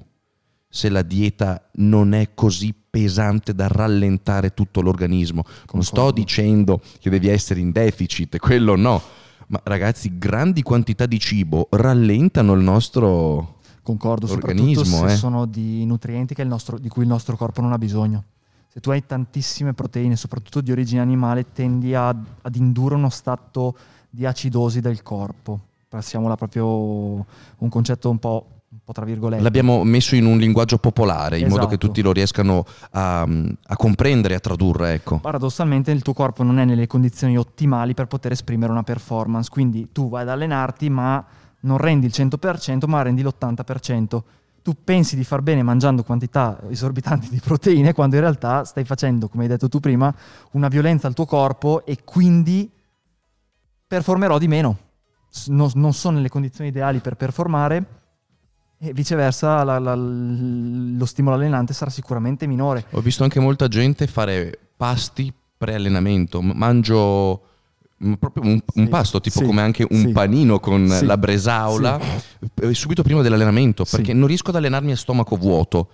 A: se la dieta non è così pesante da rallentare tutto l'organismo. Non sto dicendo che devi essere in deficit, quello no. Ma ragazzi, grandi quantità di cibo rallentano il nostro
C: Concordo,
A: organismo. eh.
C: sono di nutrienti che il nostro- di cui il nostro corpo non ha bisogno. Se tu hai tantissime proteine, soprattutto di origine animale, tendi a- ad indurre uno stato di acidosi del corpo. Passiamola proprio un concetto un po', un po' tra virgolette.
A: L'abbiamo messo in un linguaggio popolare, in modo che
C: Esatto.
A: tutti lo riescano a, a comprendere, a tradurre, ecco.
C: Paradossalmente il tuo corpo non è nelle condizioni ottimali per poter esprimere una performance, quindi tu vai ad allenarti ma non rendi il 100% ma rendi l'80%. Tu pensi di far bene mangiando quantità esorbitanti di proteine quando in realtà stai facendo, come hai detto tu prima, una violenza al tuo corpo e quindi performerò di meno. Non, non sono nelle condizioni ideali per performare e viceversa la- la- lo stimolo allenante sarà sicuramente minore.
A: Ho visto anche molta gente fare pasti pre-allenamento. Mangio proprio un, un
C: Sì,
A: pasto, tipo
C: sì,
A: come anche un
C: sì.
A: panino con la bresaola, eh, subito prima dell'allenamento, perché non riesco ad allenarmi a stomaco vuoto.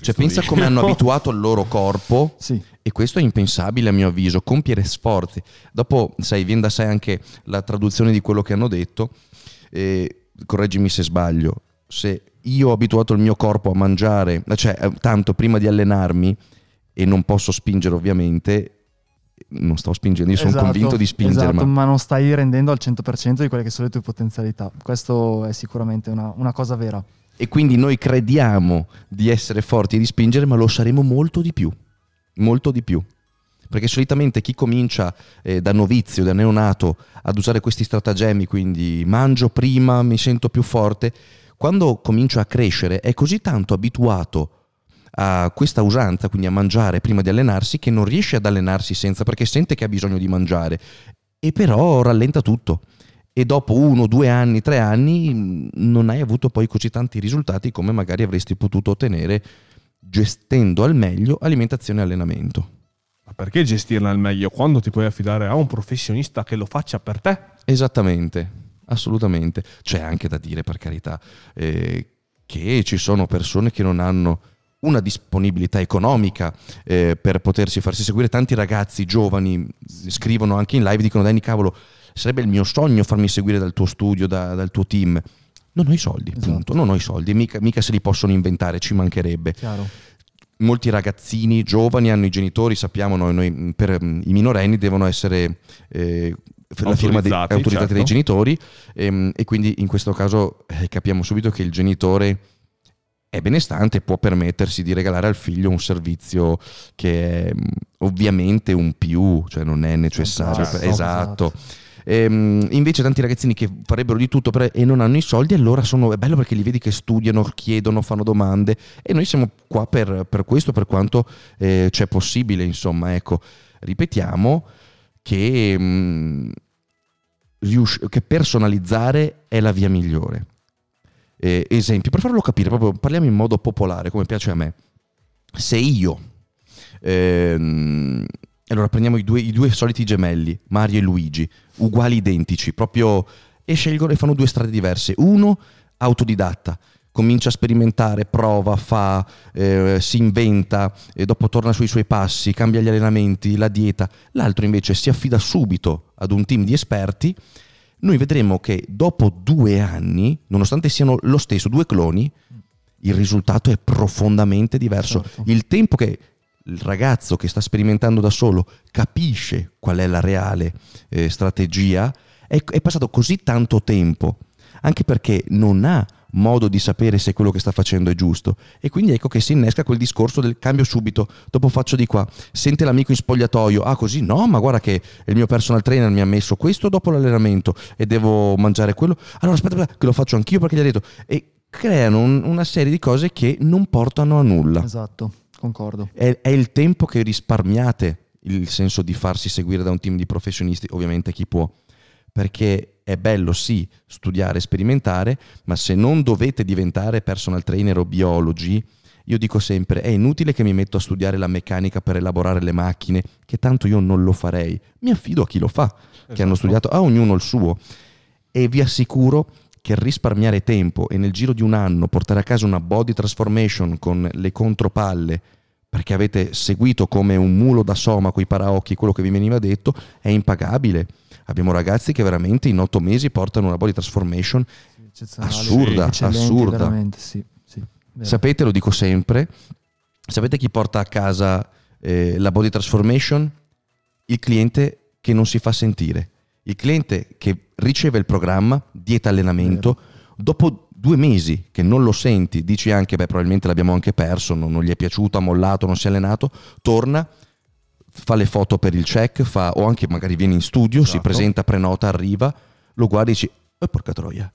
A: Cioè, pensa come hanno abituato il loro corpo.
C: Sì.
A: E questo è impensabile a mio avviso, compiere sforzi. Dopo, sai, viene da sé anche la traduzione di quello che hanno detto. E, correggimi se sbaglio. Se io ho abituato il mio corpo a mangiare, cioè eh, tanto prima di allenarmi e non posso spingere ovviamente, non sto spingendo, io sono
C: Esatto,
A: convinto di spingere,
C: esatto,
A: ma
C: ma non stai rendendo al 100% di quelle che sono le tue potenzialità. Questo è sicuramente una, una cosa vera.
A: E quindi noi crediamo di essere forti e di spingere, ma lo saremo molto di più. Molto di più. Perché solitamente chi comincia eh, da novizio, da neonato, ad usare questi stratagemmi, quindi mangio prima, mi sento più forte, quando comincia a crescere è così tanto abituato a questa usanza, quindi a mangiare prima di allenarsi, che non riesce ad allenarsi senza, perché sente che ha bisogno di mangiare. E però rallenta tutto e dopo uno, due anni, tre anni non hai avuto poi così tanti risultati come magari avresti potuto ottenere gestendo al meglio alimentazione e allenamento.
B: Ma perché gestirla al meglio quando ti puoi affidare a un professionista che lo faccia per te?
A: Esattamente, assolutamente. C'è anche da dire, per carità, eh, che ci sono persone che non hanno una disponibilità economica eh, per potersi farsi seguire. Tanti ragazzi giovani scrivono anche in live, dicono Dani cavolo, sarebbe il mio sogno farmi seguire dal tuo studio, da- dal tuo team. Non ho i soldi,
C: Esatto.
A: punto. Non ho i soldi, mica, mica se li possono inventare, ci mancherebbe.
C: Chiaro.
A: Molti ragazzini giovani hanno i genitori, sappiamo noi, noi, mh, per mh, i minorenni devono essere eh, la firma dei-
B: Autorizzati,
A: autorizzati
B: certo.
A: dai genitori ehm, e quindi in questo caso eh, capiamo subito che il genitore è benestante e può permettersi di regalare al figlio un servizio che è mh, ovviamente un più, cioè non è necessario.
C: Esatto,
A: per- esatto. Ehm, invece tanti ragazzini che farebbero di tutto per- e non hanno i soldi, allora sono, è bello perché li vedi che studiano, chiedono, fanno domande e noi siamo qua per, per questo, per quanto eh, c'è possibile, insomma, ecco, ripetiamo che, mh, rius- che personalizzare è la via migliore. Eh, esempio, per farlo capire, proprio parliamo in modo popolare, come piace a me. Se io, ehm, allora prendiamo i due, i due soliti gemelli, Mario e Luigi, uguali identici, proprio, e scelgono e fanno due strade diverse. Uno, autodidatta, comincia a sperimentare, prova, fa, eh, si inventa, e dopo torna sui suoi passi, cambia gli allenamenti, la dieta. L'altro invece si affida subito ad un team di esperti. Noi vedremo che dopo due anni, nonostante siano lo stesso, due cloni, il risultato è profondamente diverso.
C: Certo.
A: Il tempo che il ragazzo che sta sperimentando da solo capisce qual è la reale eh, strategia, è, è passato così tanto tempo, anche perché non ha modo di sapere se quello che sta facendo è giusto. E quindi ecco che si innesca quel discorso del cambio subito, dopo faccio di qua, sente l'amico in spogliatoio, ah così? No, ma guarda che il mio personal trainer mi ha messo questo dopo l'allenamento e devo mangiare quello, allora aspetta, aspetta che lo faccio anch'io perché gli ha detto, e creano un- una serie di cose che non portano a nulla.
C: Esatto, concordo.
A: È, è il tempo che risparmiate il senso di farsi seguire da un team di professionisti, ovviamente chi può, perché è bello sì studiare, sperimentare, ma se non dovete diventare personal trainer o biologi, io dico sempre è inutile che mi metto a studiare la meccanica per elaborare le macchine, che tanto io non lo farei. Mi affido a chi lo fa, che hanno
B: Esatto.
A: studiato, a ognuno il suo. e vi assicuro che risparmiare tempo e nel giro di un anno portare a casa una body transformation con le contropalle perché avete seguito come un mulo da soma coi paraocchi quello che vi veniva detto è impagabile. Abbiamo ragazzi che veramente in otto mesi portano una body transformation Assurda,
C: eccellenti,
A: assurda.
C: Sì. sì.
A: Sapete, lo dico sempre, sapete chi porta a casa eh, la body transformation? Il cliente che non si fa sentire. Il cliente che riceve il programma, dieta allenamento, dopo due mesi che non lo senti, dici anche, beh, probabilmente l'abbiamo anche perso, non, non gli è piaciuto, ha mollato, non si è allenato, torna, fa le foto per il check, fa, o anche magari viene in studio, si
B: Esatto.
A: presenta, prenota, arriva, lo guardi e dici, eh, porca troia,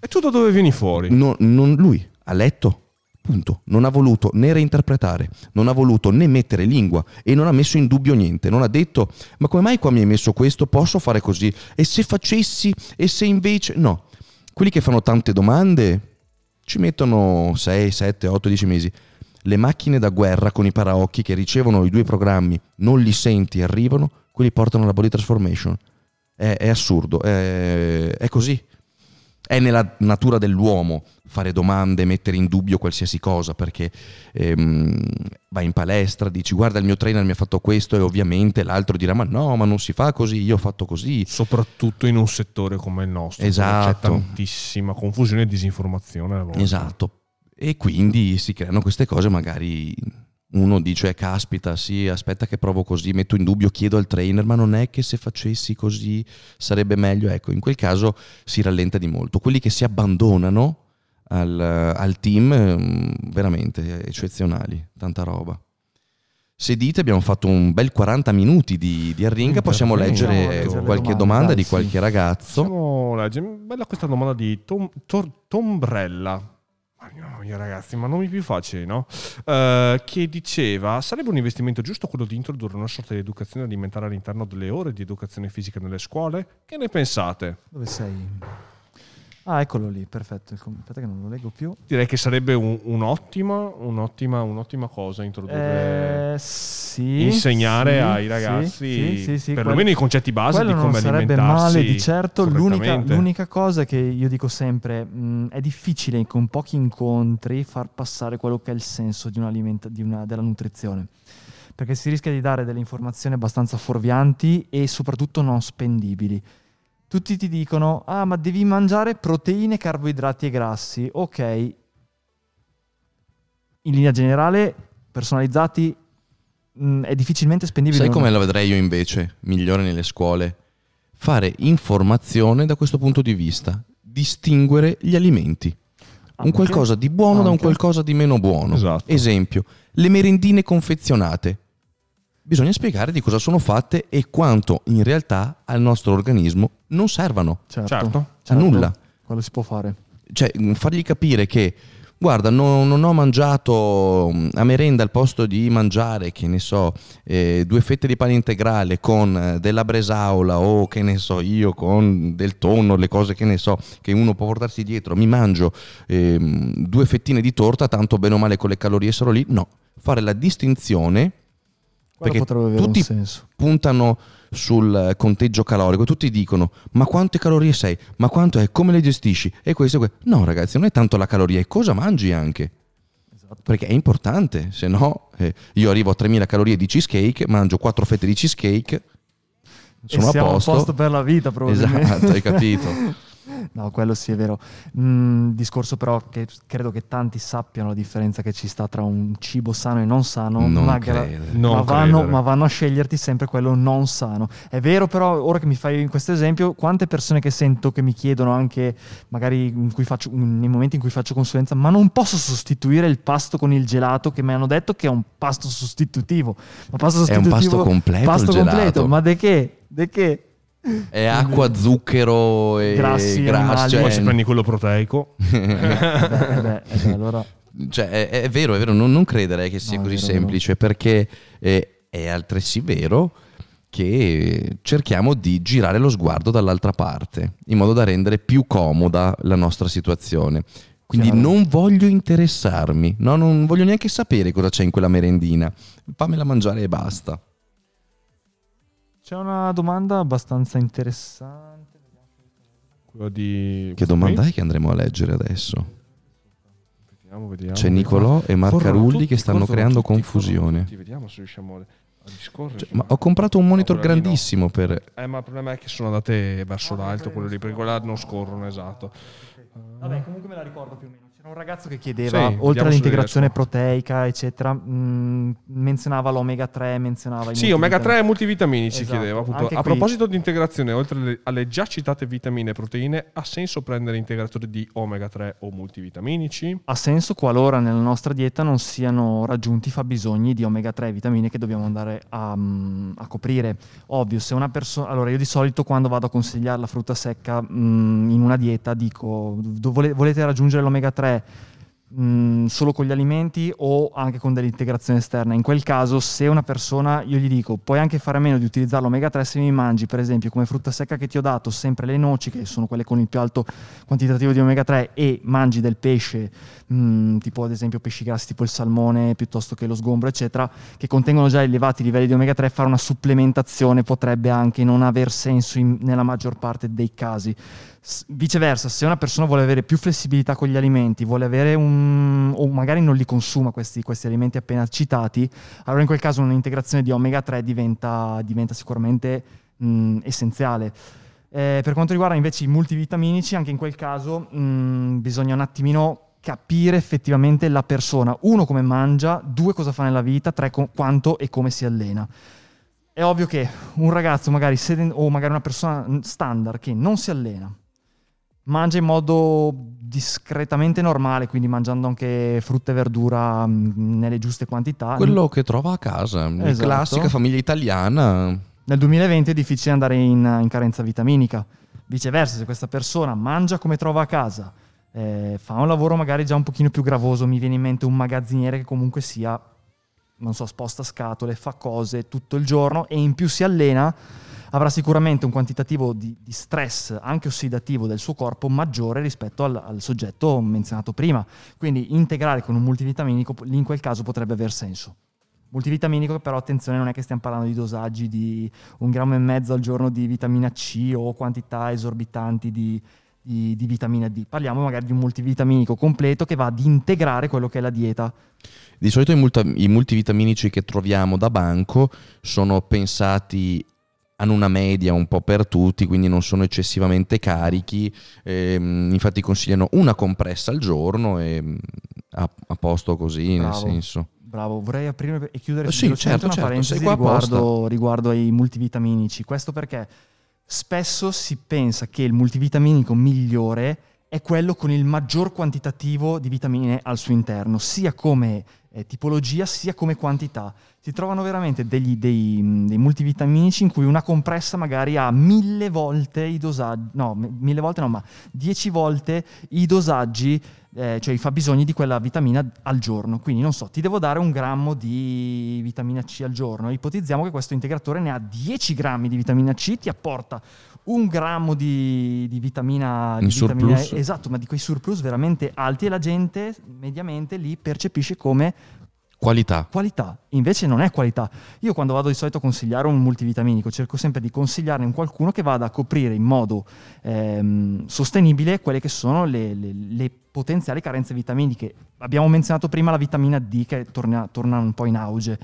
B: E tu da dove vieni fuori?
A: No- non lui ha letto. Punto. Non ha voluto né reinterpretare, non ha voluto né mettere lingua e non ha messo in dubbio niente. Non ha detto: Ma come mai qua mi hai messo questo? Posso fare così? E se facessi? E se invece. No. Quelli che fanno tante domande ci mettono 6, 7, 8, 10 mesi. Le macchine da guerra con i paraocchi che ricevono i due programmi, non li senti, arrivano, quelli portano la body transformation. È, è assurdo, è, è così. È nella natura dell'uomo fare domande, mettere in dubbio qualsiasi cosa, perché ehm, vai in palestra, dici guarda il mio trainer mi ha fatto questo e ovviamente l'altro dirà ma no, ma non si fa così, io ho fatto così.
B: Soprattutto in un settore come il nostro.
A: Esatto.
B: C'è tantissima confusione e disinformazione.
A: Esatto. E quindi si creano queste cose, magari uno dice caspita, sì, aspetta che provo così, metto in dubbio, chiedo al trainer, ma non è che se facessi così sarebbe meglio? Ecco, in quel caso si rallenta di molto. Quelli che si abbandonano al, al team, ehm, veramente eccezionali, tanta roba. Se dite, abbiamo fatto un bel 40 minuti di, di arringa,
B: Mm,
A: possiamo leggere
C: le
A: qualche
C: domande,
A: domanda
C: dai,
A: di
C: sì.
A: qualche ragazzo.
B: Possiamo leggere. Bella questa domanda di Tom, Tor- Tombrella. Io ragazzi, ma nomi più facili, no? Eh, che diceva: sarebbe un investimento giusto quello di introdurre una sorta di educazione alimentare all'interno delle ore di educazione fisica nelle scuole? Che ne pensate?
C: Dove sei? Ah, eccolo lì, perfetto. Aspetta che non lo leggo più.
B: Direi che sarebbe un- un'ottima, un'ottima, un'ottima cosa introdurre.
C: Eh, sì,
B: insegnare
C: sì,
B: ai ragazzi
C: sì, sì,
B: perlomeno
C: quello-
B: i concetti base di come
C: non sarebbe male di certo l'unica, l'unica cosa che io dico sempre mh, è difficile con pochi incontri far passare quello che è il senso di di una- della nutrizione perché si rischia di dare delle informazioni abbastanza fuorvianti e soprattutto non spendibili tutti ti dicono ah ma devi mangiare proteine carboidrati e grassi ok in linea generale personalizzati mh, è difficilmente spendibile
A: Sai come la vedrei io invece, migliore nelle scuole? Fare informazione da questo punto di vista, distinguere gli alimenti. Un
C: Anche?
A: qualcosa di buono da un
C: Anche?
A: qualcosa di meno buono.
B: Esatto.
A: Esempio, le merendine confezionate. Bisogna spiegare di cosa sono fatte e quanto in realtà al nostro organismo non servano.
C: certo,
B: Certo.
A: A nulla.
C: quello si può fare
A: Cioè, mh, fargli capire che, guarda, no- non ho mangiato mh, a merenda al posto di mangiare, che ne so, eh, due fette di pane integrale con eh, della bresaola o che ne so io con del tonno, le cose che ne so, che uno può portarsi dietro, mi mangio ehm, due fettine di torta, tanto bene o male con le calorie sarò lì. No, fare la distinzione
C: quello
A: Perché tutti- puntano sul conteggio calorico, tutti dicono ma quante calorie sei, ma quanto è, come le gestisci e questo e questo. No ragazzi, non è tanto la caloria, è cosa mangi anche,
C: esatto.
A: perché è importante, se no eh, io arrivo a 3000 calorie di cheesecake, mangio 4 fette di cheesecake, sono
C: e
A: a posto.
C: a posto per la vita probabilmente
A: Esatto, hai capito.
C: no quello sì è vero. Mm, discorso però che credo che tanti sappiano la differenza che ci sta tra un cibo sano e non sano
A: Non
C: ma, gra-.
B: Non
C: ma vanno, ma vanno a sceglierti sempre quello non sano. È vero però ora che mi fai in questo esempio quante persone che sento che mi chiedono anche magari in cui faccio, nei momenti in cui faccio consulenza ma non posso sostituire il pasto con il gelato che mi hanno detto che è un pasto sostitutivo? Ma pasto
A: È un
C: sostitutivo
A: pasto completo
C: pasto completo ma de che? De che
A: È acqua, zucchero e
C: Grassi
A: grassi.
C: animali.
A: cioè-
B: poi se prendi quello proteico
C: Eh beh, eh beh, eh beh, allora
A: Cioè, è, è vero, è vero, non, non credere che sia
C: No,
A: così
C: vero.
A: semplice, perché eh, è altresì vero che cerchiamo di girare lo sguardo dall'altra parte, in modo da rendere più comoda la nostra situazione. Quindi
C: Chiaro.
A: non voglio interessarmi, no, non voglio neanche sapere cosa c'è in quella merendina. Fammela mangiare e basta.
C: C'è una domanda abbastanza interessante.
B: quello di...
A: Che domanda è che andremo a leggere adesso?
B: Vediamo, vediamo.
A: C'è Nicolò e
B: Corrono
A: Marcarulli
B: tutti,
A: che stanno creando
B: tutti,
A: confusione.
B: tutti. Vediamo se riusciamo a discorrere.
A: Cioè, ma ho comprato un monitor
B: No, lì no.
A: grandissimo per...
B: Eh, ma il problema è che sono andate verso l'alto quello lì, perché quella non scorrono, esatto.
C: Vabbè, comunque me la ricordo più o meno. C'era un ragazzo che chiedeva,
B: Sì,
C: oltre all'integrazione proteica, eccetera, mh, menzionava l'omega 3, menzionava
B: Sì, omega 3 e
C: multivitamini.
B: multivitamini ci
C: Esatto.
B: chiedeva appunto.
C: Anche
B: A
C: qui-
B: proposito di integrazione, oltre alle, già citate vitamine e proteine, ha senso prendere integratori di omega 3 o multivitaminici?
C: Ha senso qualora nella nostra dieta non siano raggiunti i fabbisogni di omega 3 e vitamine che dobbiamo andare a, mm, a coprire. Ovvio, se una persona... Allora, io di solito quando vado a consigliare la frutta secca mm, in una dieta dico, "Do- vole- volete raggiungere l'omega 3 mm, solo con gli alimenti o anche con dell'integrazione esterna? In quel caso, se una persona, io gli dico, puoi anche fare a meno di utilizzare l'omega 3 se mi mangi, per esempio, come frutta secca che ti ho dato, sempre le noci, che sono quelle con il più alto quantitativo di omega 3 e mangi del pesce, mh, tipo ad esempio pesci grassi tipo il salmone piuttosto che lo sgombro, eccetera, che contengono già elevati livelli di omega 3, fare una supplementazione potrebbe anche non aver senso in- nella maggior parte dei casi. Viceversa, se una persona vuole avere più flessibilità con gli alimenti, vuole avere un... o magari non li consuma questi, questi alimenti appena citati, allora in quel caso un'integrazione di omega 3 diventa, diventa sicuramente mh, essenziale. Eh, per quanto riguarda invece i multivitaminici, anche in quel caso mh, bisogna un attimino capire effettivamente la persona, uno come mangia, due cosa fa nella vita, tre co- quanto e come si allena. È ovvio che un ragazzo magari seden- o magari una persona standard che non si allena, mangia in modo discretamente normale, quindi mangiando anche frutta e verdura mh, nelle giuste quantità.
A: Quello che trova a casa,
C: Esatto.
A: classica famiglia italiana.
C: Nel 2020 è difficile andare in, in carenza vitaminica. Viceversa, se questa persona mangia come trova a casa, eh, fa un lavoro magari già un pochino più gravoso, mi viene in mente un magazziniere che comunque sia, non so, sposta scatole, fa cose tutto il giorno e in più si allena, avrà sicuramente un quantitativo di, di stress anche ossidativo del suo corpo maggiore rispetto al, al soggetto menzionato prima. Quindi integrare con un multivitaminico in quel caso potrebbe aver senso. Multivitaminico, però attenzione, non è che stiamo parlando di dosaggi di un grammo e mezzo al giorno di vitamina C o quantità esorbitanti di, di- di vitamina D. Parliamo magari di un multivitaminico completo che va ad integrare quello che è la dieta.
A: Di solito i, multa- i multivitaminici che troviamo da banco sono pensati hanno una media un po' per tutti, quindi non sono eccessivamente carichi. ehm, infatti consigliano una compressa al giorno e mm, a, a posto così, nel
C: Bravo.
A: senso.
C: Bravo, vorrei aprire e chiudere
A: Eh sì, certo,
C: una
A: certo,
C: parentesi riguardo, riguardo ai multivitaminici. Questo perché spesso si pensa che il multivitaminico migliore è quello con il maggior quantitativo di vitamine al suo interno, sia come eh, tipologia sia come quantità. Si trovano veramente degli- dei, mh, dei multivitaminici in cui una compressa magari ha mille volte i dosaggi, no, mille volte no, ma dieci volte i dosaggi eh, cioè i fabbisogni di quella vitamina al giorno. Quindi non so, ti devo dare un grammo di vitamina C al giorno. Ipotizziamo che questo integratore ne ha 10 grammi di vitamina C, ti apporta un grammo di, di vitamina,
A: In
C: di vitamina. E, esatto, ma di quei surplus veramente alti e la gente mediamente li percepisce come
A: Qualità.
C: qualità, invece non è qualità. Io quando vado di solito a consigliare un multivitaminico cerco sempre di consigliarne un qualcuno che vada a coprire in modo ehm, sostenibile quelle che sono le, le- le potenziali carenze vitaminiche. Abbiamo menzionato prima la vitamina D che torna, torna un po' in auge.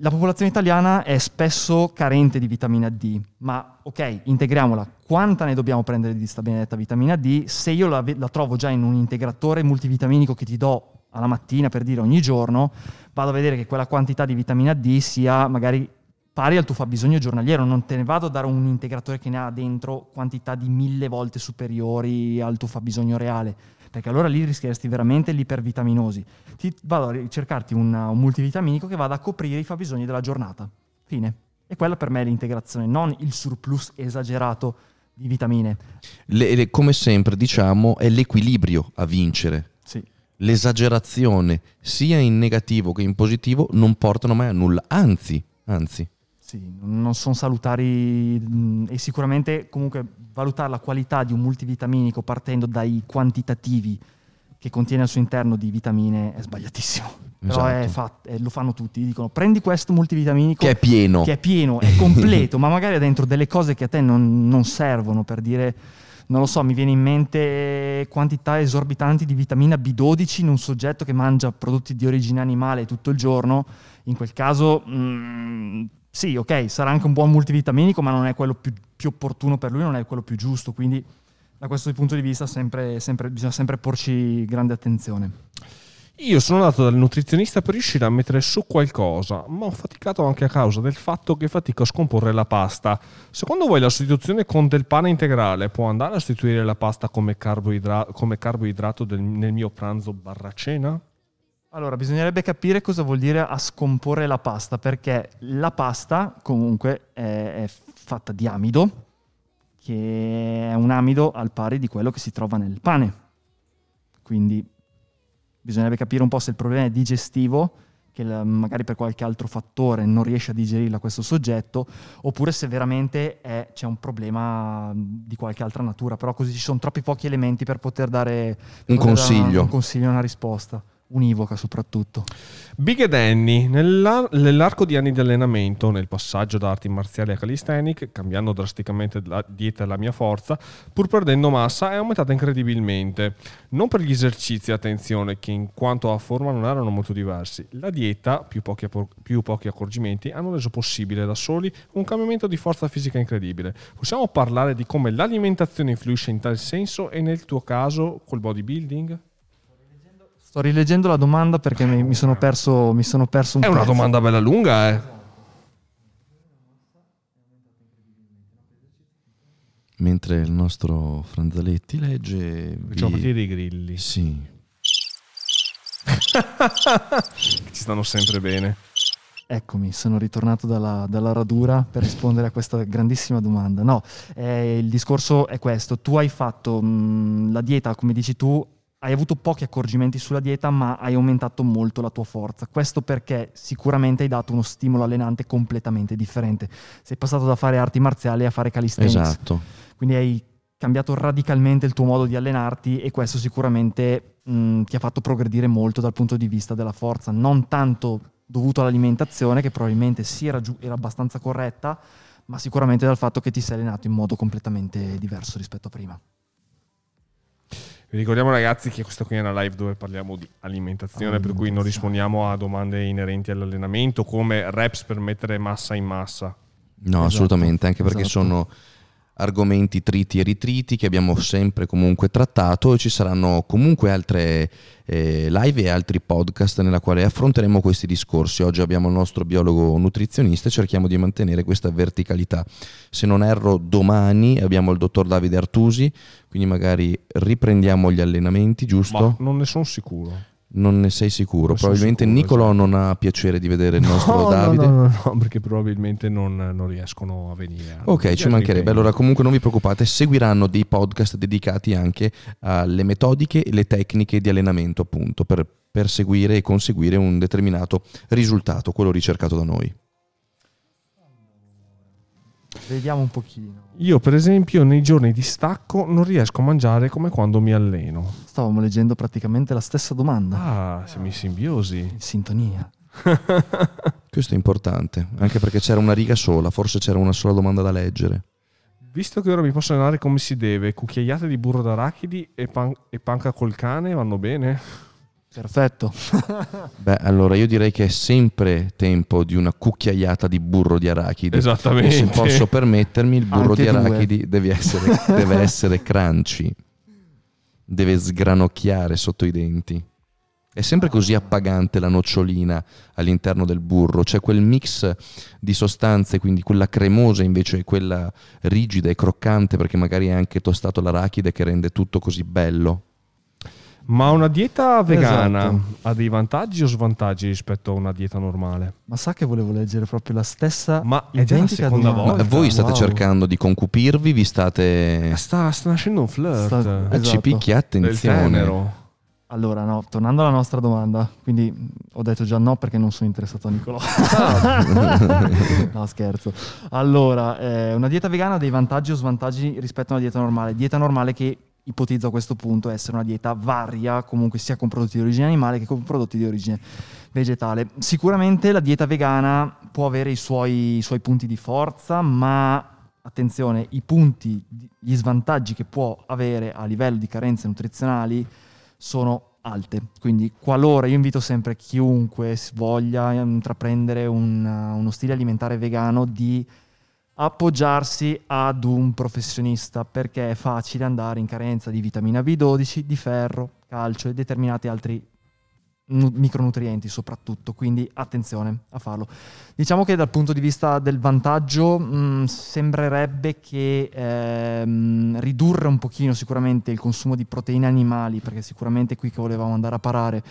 C: La popolazione italiana è spesso carente di vitamina D, ma ok, integriamola. Quanta ne dobbiamo prendere di sta benedetta vitamina D? Se io la, la trovo già in un integratore multivitaminico che ti do alla mattina per dire ogni giorno, vado a vedere che quella quantità di vitamina D sia magari pari al tuo fabbisogno giornaliero. Non te ne vado a dare un integratore che ne ha dentro quantità di mille volte superiori al tuo fabbisogno reale, perché allora lì rischieresti veramente l'ipervitaminosi. Ti vado a ricercarti un, un multivitaminico che vada a coprire i fabbisogni della giornata. Fine. E quella per me è l'integrazione, non il surplus esagerato di vitamine.
A: Le- le- come sempre diciamo è l'equilibrio a vincere.
C: Sì.
A: L'esagerazione sia in negativo che in positivo non portano mai a nulla, anzi, anzi.
C: Sì, non sono salutari mh, e sicuramente comunque valutare la qualità di un multivitaminico partendo dai quantitativi che contiene al suo interno di vitamine è sbagliatissimo. Però è
A: Esatto.
C: fat- eh, lo fanno tutti, dicono prendi questo multivitaminico
A: Che è pieno.
C: che è pieno, è completo, ma magari ha dentro delle cose che a te non, non servono per dire non lo so, mi viene in mente quantità esorbitanti di vitamina B12 in un soggetto che mangia prodotti di origine animale tutto il giorno, in quel caso mm, sì, ok, sarà anche un buon multivitaminico, ma non è quello più, più, opportuno per lui, non è quello più giusto, quindi da questo punto di vista sempre, sempre, bisogna sempre porci grande attenzione.
B: Io sono andato dal nutrizionista per riuscire a mettere su qualcosa, ma ho faticato anche a causa del fatto che fatico a scomporre la pasta. Secondo voi la sostituzione con del pane integrale può andare a sostituire la pasta come, carboidra- come carboidrato del, nel mio pranzo barra cena?
C: Allora, bisognerebbe capire cosa vuol dire a scomporre la pasta, perché la pasta comunque è, è fatta di amido, che è un amido al pari di quello che si trova nel pane. Quindi bisognerebbe capire un po' se il problema è digestivo, che magari per qualche altro fattore non riesce a digerirla questo soggetto, oppure se veramente è, c'è un problema di qualche altra natura, però così ci sono troppi pochi elementi per poter dare
A: per un, poter consiglio. Dare
C: un consiglio, una risposta univoca soprattutto.
B: Big e Danny, nell'arco di anni di allenamento, nel passaggio da arti marziali a calisthenic, cambiando drasticamente la dieta e la mia forza, pur perdendo massa, è aumentata incredibilmente. Non per gli esercizi, attenzione, che in quanto a forma non erano molto diversi. La dieta, più pochi, più pochi accorgimenti, hanno reso possibile da soli un cambiamento di forza fisica incredibile. Possiamo parlare di come l'alimentazione influisce in tal senso e nel tuo caso col bodybuilding?
C: Sto rileggendo la domanda perché mi, mi, sono, perso, mi sono perso un
B: po'. È una domanda bella lunga, eh.
A: Mentre il nostro Franzaletti legge...
B: Facciamo vi... partire i grilli.
A: Sì.
B: Ci stanno sempre bene.
C: Eccomi, sono ritornato dalla, dalla, radura per rispondere a questa grandissima domanda. No, eh, il discorso è questo. Tu hai fatto mh, la dieta, come dici tu, hai avuto pochi accorgimenti sulla dieta, ma hai aumentato molto la tua forza. Questo perché sicuramente hai dato uno stimolo allenante completamente differente. Sei passato da fare arti marziali a fare calisthenics.
A: Esatto.
C: Quindi hai cambiato radicalmente il tuo modo di allenarti e questo sicuramente mh, ti ha fatto progredire molto dal punto di vista della forza, non tanto dovuto all'alimentazione che probabilmente sì era, giu- era abbastanza corretta, ma sicuramente dal fatto che ti sei allenato in modo completamente diverso rispetto a prima.
B: Vi ricordiamo ragazzi che questa qui è una live dove parliamo di alimentazione, alimentazione. per cui non rispondiamo a domande inerenti all'allenamento come reps per mettere massa in massa.
A: No, esatto. assolutamente, anche perché esatto. sono argomenti triti e ritriti che abbiamo sempre comunque trattato e ci saranno comunque altre eh, live e altri podcast nella quale affronteremo questi discorsi. Oggi abbiamo il nostro biologo nutrizionista e cerchiamo di mantenere questa verticalità. Se non erro, domani abbiamo il dottor Davide Artusi, quindi magari riprendiamo gli allenamenti, giusto?
B: Ma non ne sono sicuro.
A: Non ne sei sicuro? Non probabilmente sicuro, Nicolò esatto. non ha piacere di vedere il nostro no, Davide.
B: No, no, no, no, perché probabilmente non, non riescono a venire.
A: Ok, ci mancherebbe. Allora, comunque non vi preoccupate, seguiranno dei podcast dedicati anche alle metodiche e le tecniche di allenamento, appunto, per perseguire e conseguire un determinato risultato, quello ricercato da noi.
C: Vediamo un pochino.
B: Io, per esempio, nei giorni di stacco non riesco a mangiare come quando mi alleno.
C: Stavamo leggendo praticamente la stessa domanda.
B: Ah, siamo in simbiosi. In
C: sintonia.
A: Questo è importante, anche perché c'era una riga sola, forse c'era una sola domanda da leggere.
B: Visto che ora mi posso allenare come si deve, cucchiaiate di burro d'arachidi e, pan- e panca col cane vanno bene?
C: Perfetto.
A: Beh, allora io direi che è sempre tempo di una cucchiaiata di burro di arachidi.
B: Esattamente. E
A: se posso permettermi, il burro Anche di arachidi deve essere, deve essere crunchy, deve sgranocchiare sotto i denti. È sempre così appagante la nocciolina all'interno del burro, c'è quel mix di sostanze, quindi quella cremosa invece quella rigida e croccante perché magari è anche tostato l'arachide che rende tutto così bello.
B: Ma una dieta vegana esatto. ha dei vantaggi o svantaggi rispetto a una dieta normale?
C: Ma sa che volevo leggere proprio la stessa
B: Ma identica seconda volta.
A: Ma voi state wow. cercando di concupirvi, vi state
B: sta, sta nascendo un flirt. Sta,
A: esatto. Eh, ci picchi attenzione.
C: Allora, no, tornando alla nostra domanda, quindi ho detto già no perché non sono interessato a Nicolò. no, scherzo. Allora, eh, una dieta vegana ha dei vantaggi o svantaggi rispetto a una dieta normale? Dieta normale che ipotizzo a questo punto essere una dieta varia, comunque sia con prodotti di origine animale che con prodotti di origine vegetale. Sicuramente la dieta vegana può avere i suoi, i suoi punti di forza, ma attenzione, i punti, gli svantaggi che può avere a livello di carenze nutrizionali sono alte. Quindi qualora io invito sempre chiunque voglia intraprendere un, uno stile alimentare vegano di appoggiarsi ad un professionista perché è facile andare in carenza di vitamina B12, di ferro, calcio e determinati altri micronutrienti soprattutto, quindi attenzione a farlo. Diciamo che dal punto di vista del vantaggio mh, mm, sembrerebbe che ehm, ridurre un pochino sicuramente il consumo di proteine animali, perché sicuramente qui che volevamo andare a parare,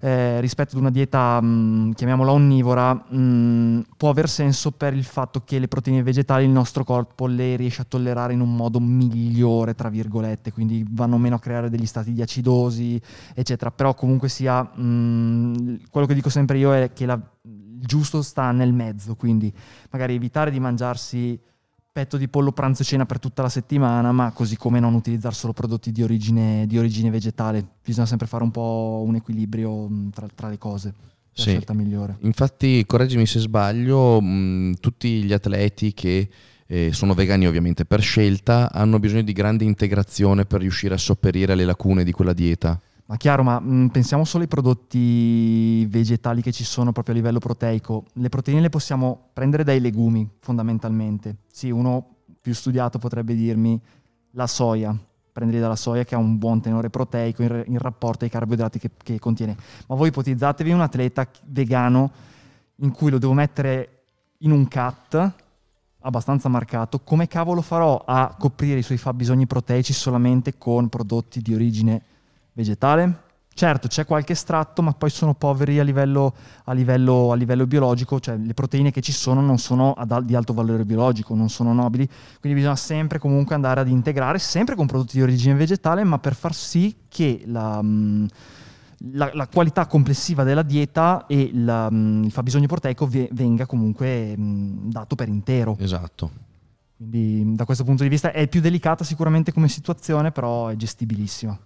C: eh, rispetto ad una dieta, mh, mm, chiamiamola onnivora, mh, mm, può aver senso per il fatto che le proteine vegetali il nostro corpo le riesce a tollerare in un modo migliore, tra virgolette, quindi vanno meno a creare degli stati di acidosi, eccetera. Però comunque sia, mh, mm, quello che dico sempre io è che la, il giusto sta nel mezzo, quindi magari evitare di mangiarsi petto di pollo pranzo e cena per tutta la settimana, ma così come non utilizzare solo prodotti di origine, di origine vegetale. Bisogna sempre fare un po' un equilibrio mm, tra, tra le cose. Sì. La scelta migliore.
A: Infatti, correggimi se sbaglio, mh, mm, tutti gli atleti che eh, sono vegani ovviamente per scelta hanno bisogno di grande integrazione per riuscire a sopperire alle lacune di quella dieta.
C: Ma chiaro, ma mh, mm, pensiamo solo ai prodotti vegetali che ci sono proprio a livello proteico. Le proteine le possiamo prendere dai legumi, fondamentalmente. Sì, uno più studiato potrebbe dirmi la soia, prenderli dalla soia che ha un buon tenore proteico in, in rapporto ai carboidrati che, che, contiene. Ma voi ipotizzatevi un atleta vegano in cui lo devo mettere in un cut abbastanza marcato, come cavolo farò a coprire i suoi fabbisogni proteici solamente con prodotti di origine vegetale? Certo, c'è qualche estratto, ma poi sono poveri a livello, a livello, a livello biologico, cioè le proteine che ci sono non sono ad, di alto valore biologico, non sono nobili, quindi bisogna sempre comunque andare ad integrare, sempre con prodotti di origine vegetale, ma per far sì che la, mm, la, la qualità complessiva della dieta e la, mm, il fabbisogno proteico venga comunque mm, dato per intero.
A: Esatto.
C: Quindi da questo punto di vista è più delicata sicuramente come situazione, però è gestibilissima.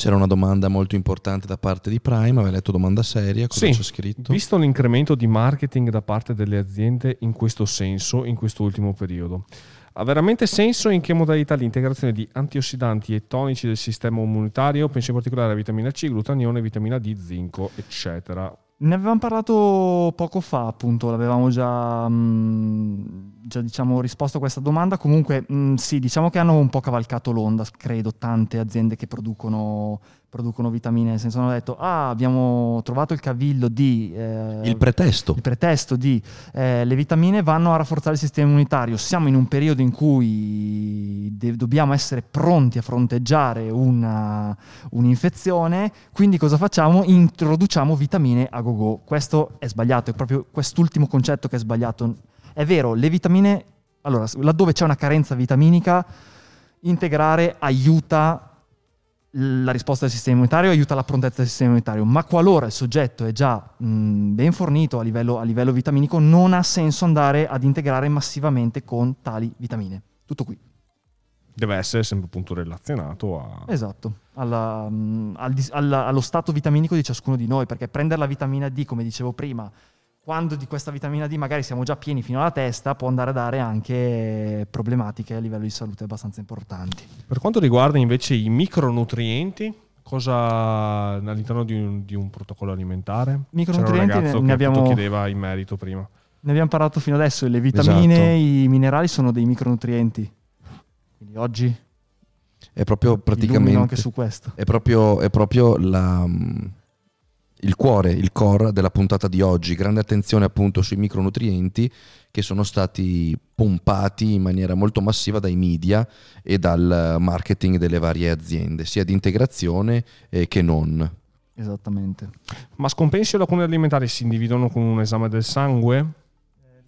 A: C'era una domanda molto importante da parte di Prime, aveva letto domanda seria, cosa
B: sì,
A: c'è scritto?
B: Visto l'incremento di marketing da parte delle aziende in questo senso, in questo ultimo periodo, ha veramente senso in che modalità l'integrazione di antiossidanti e tonici del sistema immunitario, penso in particolare a vitamina C, glutanione, vitamina D, zinco, eccetera?
C: Ne avevamo parlato poco fa, appunto, l'avevamo già, mh, mm, già diciamo, risposto a questa domanda. Comunque, mh, mm, sì, diciamo che hanno un po' cavalcato l'onda, credo, tante aziende che producono producono vitamine, nel senso hanno detto ah abbiamo trovato il cavillo di...
A: Eh, il pretesto.
C: Il pretesto di eh, le vitamine vanno a rafforzare il sistema immunitario, siamo in un periodo in cui de- dobbiamo essere pronti a fronteggiare una, un'infezione, quindi cosa facciamo? Introduciamo vitamine a go-go. Questo è sbagliato, è proprio quest'ultimo concetto che è sbagliato. È vero, le vitamine, allora laddove c'è una carenza vitaminica, integrare aiuta la risposta del sistema immunitario aiuta la prontezza del sistema immunitario, ma qualora il soggetto è già mh, ben fornito a livello, a livello vitaminico, non ha senso andare ad integrare massivamente con tali vitamine. Tutto qui.
B: Deve essere sempre appunto relazionato a...
C: Esatto, alla, al, alla, allo stato vitaminico di ciascuno di noi, perché prendere la vitamina D, come dicevo prima, quando di questa vitamina D magari siamo già pieni fino alla testa, può andare a dare anche problematiche a livello di salute abbastanza importanti.
B: Per quanto riguarda invece i micronutrienti, cosa all'interno di un, di un protocollo alimentare?
C: Micronutrienti
B: C'era un
C: ne, ne abbiamo...
B: chiedeva in merito prima.
C: Ne abbiamo parlato fino adesso, le vitamine, esatto. i minerali sono dei micronutrienti. Quindi oggi
A: è proprio praticamente
C: anche su questo.
A: È proprio, è proprio la il cuore, il core della puntata di oggi. Grande attenzione appunto sui micronutrienti che sono stati pompati in maniera molto massiva dai media e dal marketing delle varie aziende, sia di integrazione eh, che non.
C: Esattamente.
B: Ma scompensi o lacune alimentari si individuano con un esame del sangue?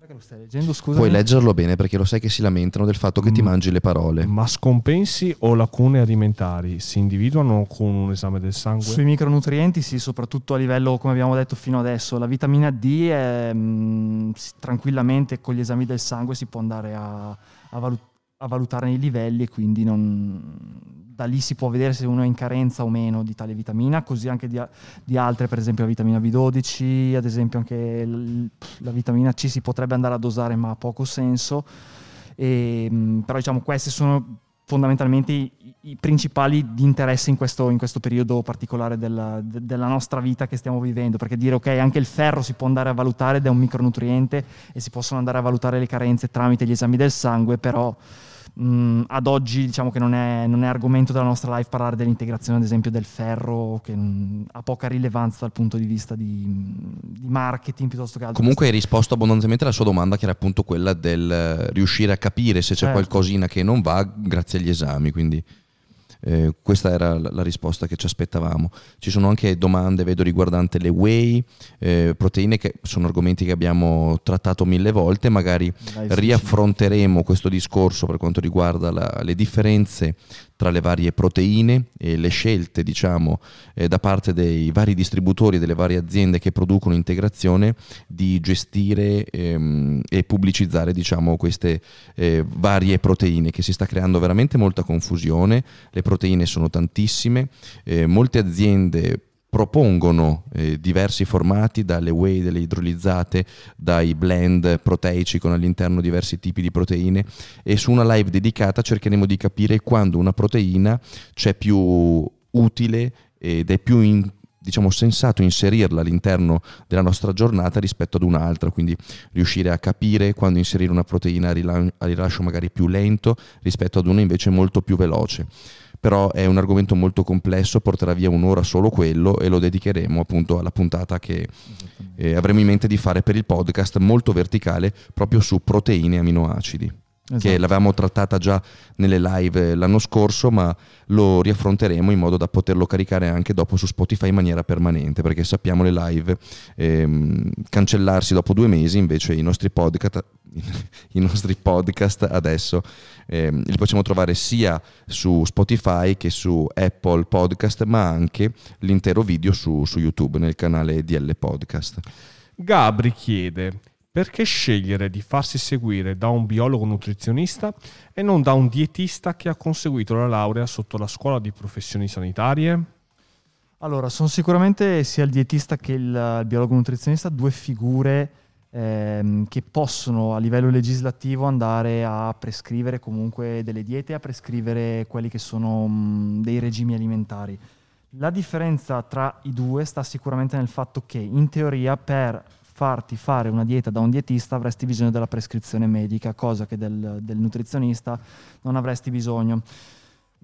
C: Che lo stai leggendo? Scusa.
A: Puoi leggerlo bene perché lo sai che si lamentano del fatto che mm. ti mangi le parole.
B: Ma scompensi o lacune alimentari si individuano con un esame del sangue?
C: Sui micronutrienti sì, soprattutto a livello, come abbiamo detto fino adesso, la vitamina D è, mh, mm, tranquillamente con gli esami del sangue si può andare a, a, valut- a valutare i livelli e quindi non da lì si può vedere se uno è in carenza o meno di tale vitamina, così anche di, di altre, per esempio la vitamina B12, ad esempio anche l, la vitamina C si potrebbe andare a dosare ma ha poco senso. E, mh, però diciamo questi sono fondamentalmente i, i principali di interesse in questo, in questo periodo particolare della, de, della, nostra vita che stiamo vivendo, perché dire ok, anche il ferro si può andare a valutare ed è un micronutriente e si possono andare a valutare le carenze tramite gli esami del sangue, però mh, ad oggi diciamo che non è, non è, argomento della nostra live parlare dell'integrazione ad esempio del ferro che mh, ha poca rilevanza dal punto di vista di, di marketing piuttosto che altro.
A: Comunque hai risposto abbondantemente alla sua domanda che era appunto quella del riuscire a capire se c'è certo. qualcosina che non va grazie agli esami, quindi... Eh, questa era la, la, risposta che ci aspettavamo. Ci sono anche domande, vedo, riguardanti le whey, eh, proteine, che sono argomenti che abbiamo trattato mille volte. Magari riaffronteremo questo discorso per quanto riguarda la, le differenze tra le varie proteine e le scelte diciamo, eh, da parte dei vari distributori delle varie aziende che producono integrazione di gestire ehm, e pubblicizzare diciamo, queste eh, varie proteine che si sta creando veramente molta confusione, le proteine sono tantissime, eh, molte aziende propongono eh, diversi formati, dalle whey, delle idrolizzate, dai blend proteici con all'interno diversi tipi di proteine e su una live dedicata cercheremo di capire quando una proteina c'è più utile ed è più in, diciamo, sensato inserirla all'interno della nostra giornata rispetto ad un'altra, quindi riuscire a capire quando inserire una proteina a rilascio magari più lento rispetto ad una invece molto più veloce però è un argomento molto complesso, porterà via un'ora solo quello e lo dedicheremo appunto alla puntata che eh, avremo in mente di fare per il podcast molto verticale proprio su proteine e aminoacidi. Esatto. che l'avevamo trattata già nelle live l'anno scorso, ma lo riaffronteremo in modo da poterlo caricare anche dopo su Spotify in maniera permanente, perché sappiamo le live ehm, cancellarsi dopo due mesi, invece i nostri podcast, i nostri podcast adesso ehm, li possiamo trovare sia su Spotify che su Apple Podcast, ma anche l'intero video su, su YouTube nel canale DL Podcast.
B: Gabri chiede perché scegliere di farsi seguire da un biologo nutrizionista e non da un dietista che ha conseguito la laurea sotto la scuola di professioni sanitarie?
C: Allora, sono sicuramente sia il dietista che il biologo nutrizionista due figure ehm, che possono a livello legislativo andare a prescrivere comunque delle diete, a prescrivere quelli che sono mh, dei regimi alimentari. La differenza tra i due sta sicuramente nel fatto che in teoria per farti fare una dieta da un dietista avresti bisogno della prescrizione medica, cosa che del, del nutrizionista non avresti bisogno.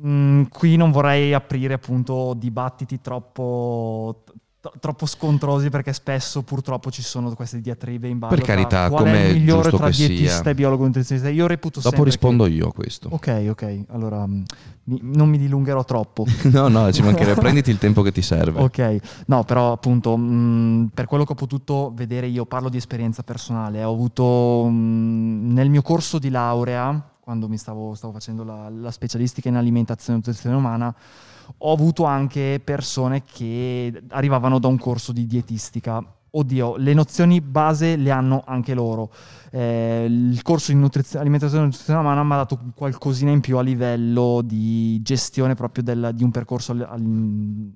C: Mm, qui non vorrei aprire appunto dibattiti troppo, troppo scontrosi perché spesso purtroppo ci sono queste diatribe in ballo.
A: Per carità, come è il migliore tra
C: dietista e biologo nutrizionista? Io reputo
A: Dopo rispondo che... io a questo.
C: Ok, ok. Allora mm, mi, non mi dilungherò troppo.
A: no, no, ci mancherebbe. Prenditi il tempo che ti serve.
C: Ok. No, però appunto mh, mm, per quello che ho potuto vedere io parlo di esperienza personale. Ho avuto mh, mm, nel mio corso di laurea quando mi stavo, stavo facendo la, la specialistica in alimentazione e nutrizione umana ho avuto anche persone che arrivavano da un corso di dietistica. Oddio, le nozioni base le hanno anche loro. Eh, il corso di nutrizio- alimentazione e nutrizione umana mi ha dato qualcosina in più a livello di gestione proprio del, di un percorso al, al,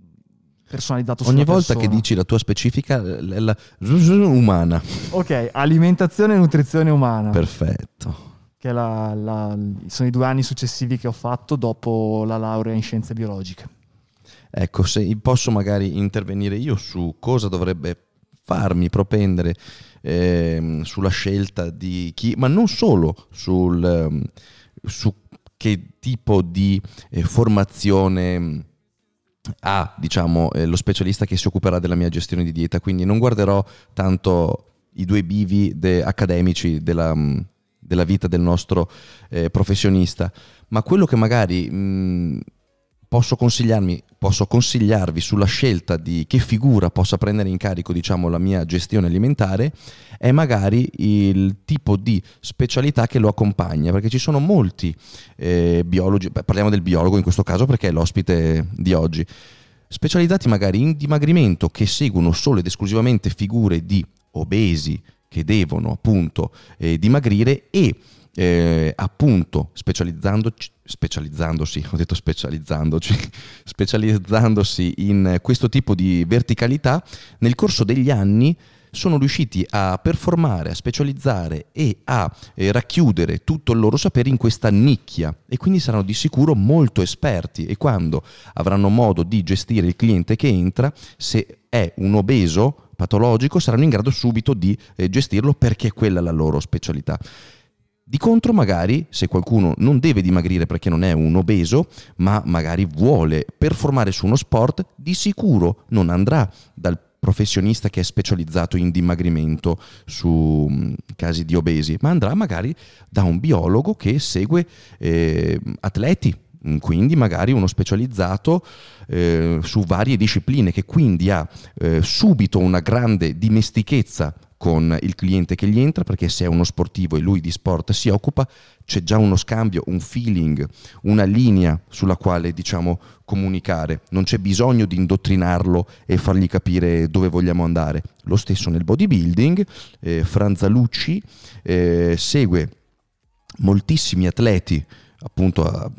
C: personalizzato
A: Ogni
C: volta
A: persona. che dici la tua specifica è la umana.
C: Ok, alimentazione e nutrizione umana.
A: Perfetto
C: che la, la, sono i due anni successivi che ho fatto dopo la laurea in scienze biologiche.
A: Ecco, se posso magari intervenire io su cosa dovrebbe farmi propendere eh, sulla scelta di chi, ma non solo sul, ehm, su che tipo di eh, formazione ha diciamo, eh, lo specialista che si occuperà della mia gestione di dieta, quindi non guarderò tanto i due bivi de- accademici della, della vita del nostro eh, professionista, ma quello che magari mh, posso, posso consigliarvi sulla scelta di che figura possa prendere in carico diciamo, la mia gestione alimentare è magari il tipo di specialità che lo accompagna, perché ci sono molti eh, biologi, beh, parliamo del biologo in questo caso perché è l'ospite di oggi, specializzati magari in dimagrimento che seguono solo ed esclusivamente figure di obesi, che devono appunto eh, dimagrire e eh, appunto specializzandoci, specializzandosi, ho detto specializzandoci, specializzandosi in questo tipo di verticalità, nel corso degli anni sono riusciti a performare, a specializzare e a eh, racchiudere tutto il loro sapere in questa nicchia e quindi saranno di sicuro molto esperti e quando avranno modo di gestire il cliente che entra, se è un obeso patologico, saranno in grado subito di eh, gestirlo perché quella è la loro specialità. Di contro, magari, se qualcuno non deve dimagrire perché non è un obeso, ma magari vuole performare su uno sport, di sicuro non andrà dal professionista che è specializzato in dimagrimento su mm, casi di obesi, ma andrà magari da un biologo che segue eh, atleti, quindi magari uno specializzato eh, su varie discipline che quindi ha eh, subito una grande dimestichezza con il cliente che gli entra, perché se è uno sportivo e lui di sport si occupa, c'è già uno scambio, un feeling, una linea sulla quale diciamo comunicare. Non c'è bisogno di indottrinarlo e fargli capire dove vogliamo andare. Lo stesso nel bodybuilding, eh, Franzalucci eh, segue moltissimi atleti appunto a,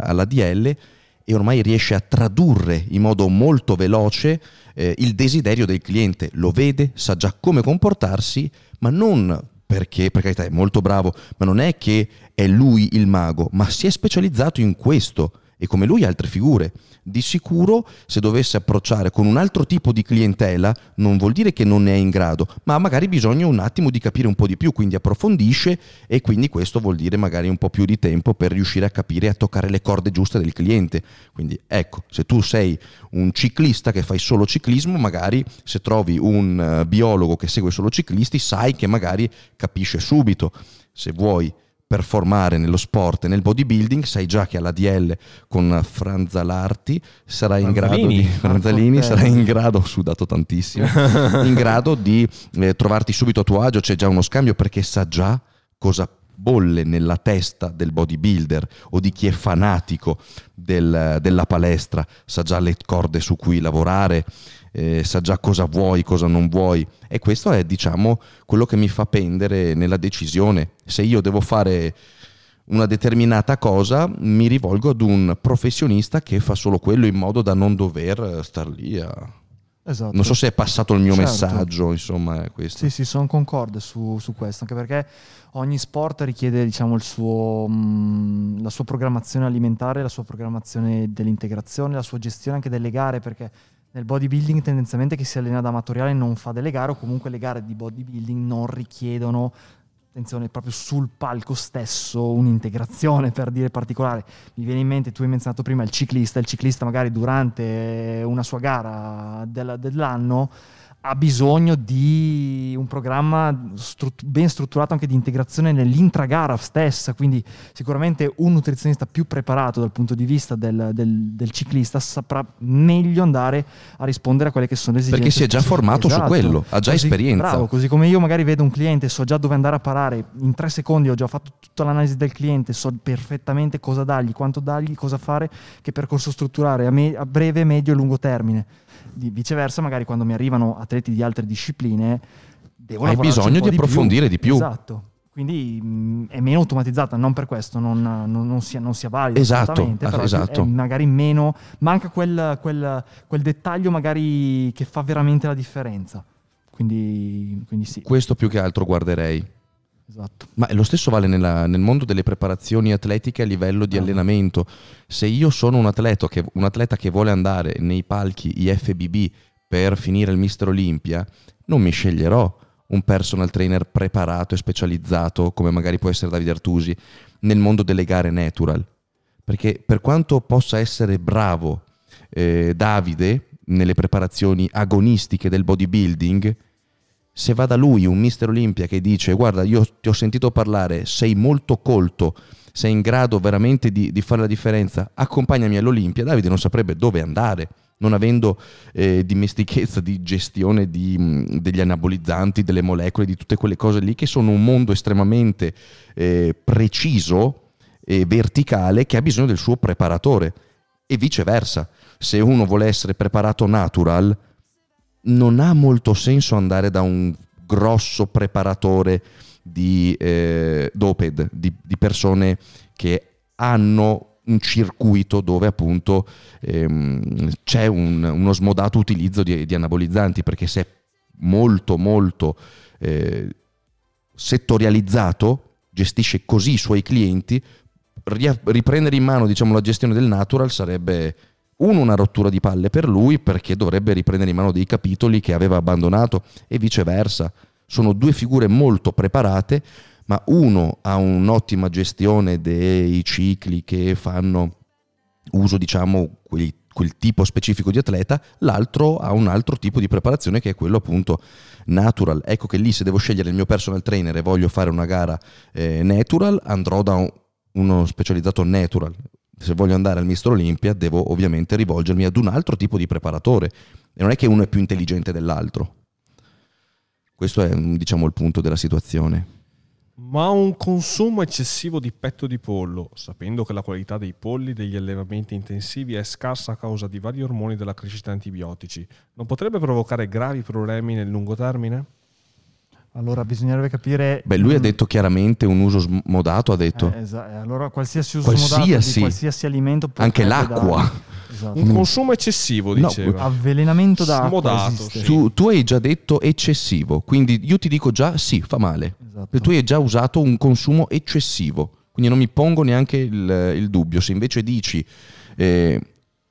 A: alla DL e ormai riesce a tradurre in modo molto veloce eh, il desiderio del cliente, lo vede, sa già come comportarsi, ma non perché, per carità, è molto bravo, ma non è che è lui il mago, ma si è specializzato in questo e come lui altre figure. Di sicuro se dovesse approcciare con un altro tipo di clientela non vuol dire che non ne è in grado, ma magari bisogno un attimo di capire un po' di più, quindi approfondisce e quindi questo vuol dire magari un po' più di tempo per riuscire a capire e a toccare le corde giuste del cliente. Quindi ecco, se tu sei un ciclista che fai solo ciclismo, magari se trovi un uh, biologo che segue solo ciclisti, sai che magari capisce subito. Se vuoi performare nello sport e nel bodybuilding, sai già che alla DL con Franzalarti sarà in grado di Franzalini sarà in grado, ho sudato tantissimo, in grado di eh, trovarti subito a tuo agio, c'è già uno scambio perché sa già cosa bolle nella testa del bodybuilder o di chi è fanatico del, della palestra, sa già le corde su cui lavorare, eh, sa già cosa vuoi, cosa non vuoi e questo è diciamo quello che mi fa pendere nella decisione. Se io devo fare una determinata cosa, mi rivolgo ad un professionista che fa solo quello in modo da non dover star lì a... Esatto. Non so se è passato il mio certo. messaggio, insomma, è questo.
C: Sì, sì, sono concorde su, su, questo, anche perché ogni sport richiede, diciamo, suo, mh, mm, la sua programmazione alimentare, la sua programmazione dell'integrazione, la sua gestione anche delle gare, perché nel bodybuilding tendenzialmente chi si allena da amatoriale non fa delle gare o comunque le gare di bodybuilding non richiedono attenzione proprio sul palco stesso un'integrazione per dire particolare. Mi viene in mente tu hai menzionato prima il ciclista il ciclista magari durante una sua gara del, dell'anno ha bisogno di un programma strut- ben strutturato anche di integrazione nell'intragara stessa, quindi sicuramente un nutrizionista più preparato dal punto di vista del, del, del, ciclista saprà meglio andare a rispondere a quelle che sono le esigenze.
A: Perché si è già formato esatto. su quello, ha già
C: così,
A: esperienza.
C: Bravo, così come io magari vedo un cliente, so già dove andare a parare, in tre secondi ho già fatto tutta l'analisi del cliente, so perfettamente cosa dargli, quanto dargli, cosa fare, che percorso strutturare a, me- a breve, medio e lungo termine di, viceversa, magari quando mi arrivano atleti di altre discipline, devo
A: Hai bisogno di approfondire di più.
C: di più. Esatto. Quindi mh, mm, è meno automatizzata, non per questo non, non, non sia, non sia valida.
A: Esatto,
C: però
A: esatto.
C: magari meno, manca quel, quel, quel dettaglio magari che fa veramente la differenza. Quindi, quindi sì.
A: Questo più che altro guarderei.
C: Esatto.
A: Ma lo stesso vale nella, nel mondo delle preparazioni atletiche a livello di ah. allenamento. Se io sono un atleta, che, un atleta che vuole andare nei palchi IFBB per finire il Mister Olympia, non mi sceglierò un personal trainer preparato e specializzato come magari può essere Davide Artusi nel mondo delle gare natural. Perché per quanto possa essere bravo eh, Davide nelle preparazioni agonistiche del bodybuilding, se va da lui un Mister Olimpia che dice guarda io ti ho sentito parlare, sei molto colto, sei in grado veramente di, di fare la differenza, accompagnami all'Olimpia, Davide non saprebbe dove andare, non avendo eh, dimestichezza di gestione di, mh, degli anabolizzanti, delle molecole, di tutte quelle cose lì che sono un mondo estremamente eh, preciso e verticale che ha bisogno del suo preparatore e viceversa. Se uno vuole essere preparato natural, non ha molto senso andare da un grosso preparatore di eh, doped, di, di, persone che hanno un circuito dove appunto ehm, c'è un, uno smodato utilizzo di, di, anabolizzanti, perché se molto molto eh, settorializzato, gestisce così i suoi clienti, riprendere in mano diciamo, la gestione del natural sarebbe uno una rottura di palle per lui perché dovrebbe riprendere in mano dei capitoli che aveva abbandonato e viceversa. Sono due figure molto preparate, ma uno ha un'ottima gestione dei cicli che fanno uso, diciamo, quel, quel tipo specifico di atleta, l'altro ha un altro tipo di preparazione che è quello appunto natural. Ecco che lì se devo scegliere il mio personal trainer e voglio fare una gara eh, natural, andrò da un, uno specializzato natural. Se voglio andare al Mister Olympia, devo ovviamente rivolgermi ad un altro tipo di preparatore. E non è che uno è più intelligente dell'altro. Questo è diciamo il punto della situazione.
B: Ma un consumo eccessivo di petto di pollo, sapendo che la qualità dei polli degli allevamenti intensivi è scarsa a causa di vari ormoni della crescita antibiotici, non potrebbe provocare gravi problemi nel lungo termine?
C: Allora bisognerebbe capire...
A: Beh, lui ha
C: mm,
A: detto chiaramente un uso smodato, ha detto.
C: eh, esa- allora qualsiasi uso
A: Qualsiasi.
C: modato di qualsiasi alimento
A: Anche l'acqua.
C: dare- Esatto.
B: Un consumo eccessivo,
A: No,
B: diceva.
C: Avvelenamento d'acqua
B: Smodato, sì.
A: Tu, tu hai già detto eccessivo, quindi io ti dico già sì, fa male.
C: Esatto.
A: Tu hai già usato un consumo eccessivo, quindi non mi pongo neanche il, il dubbio. Se invece dici eh,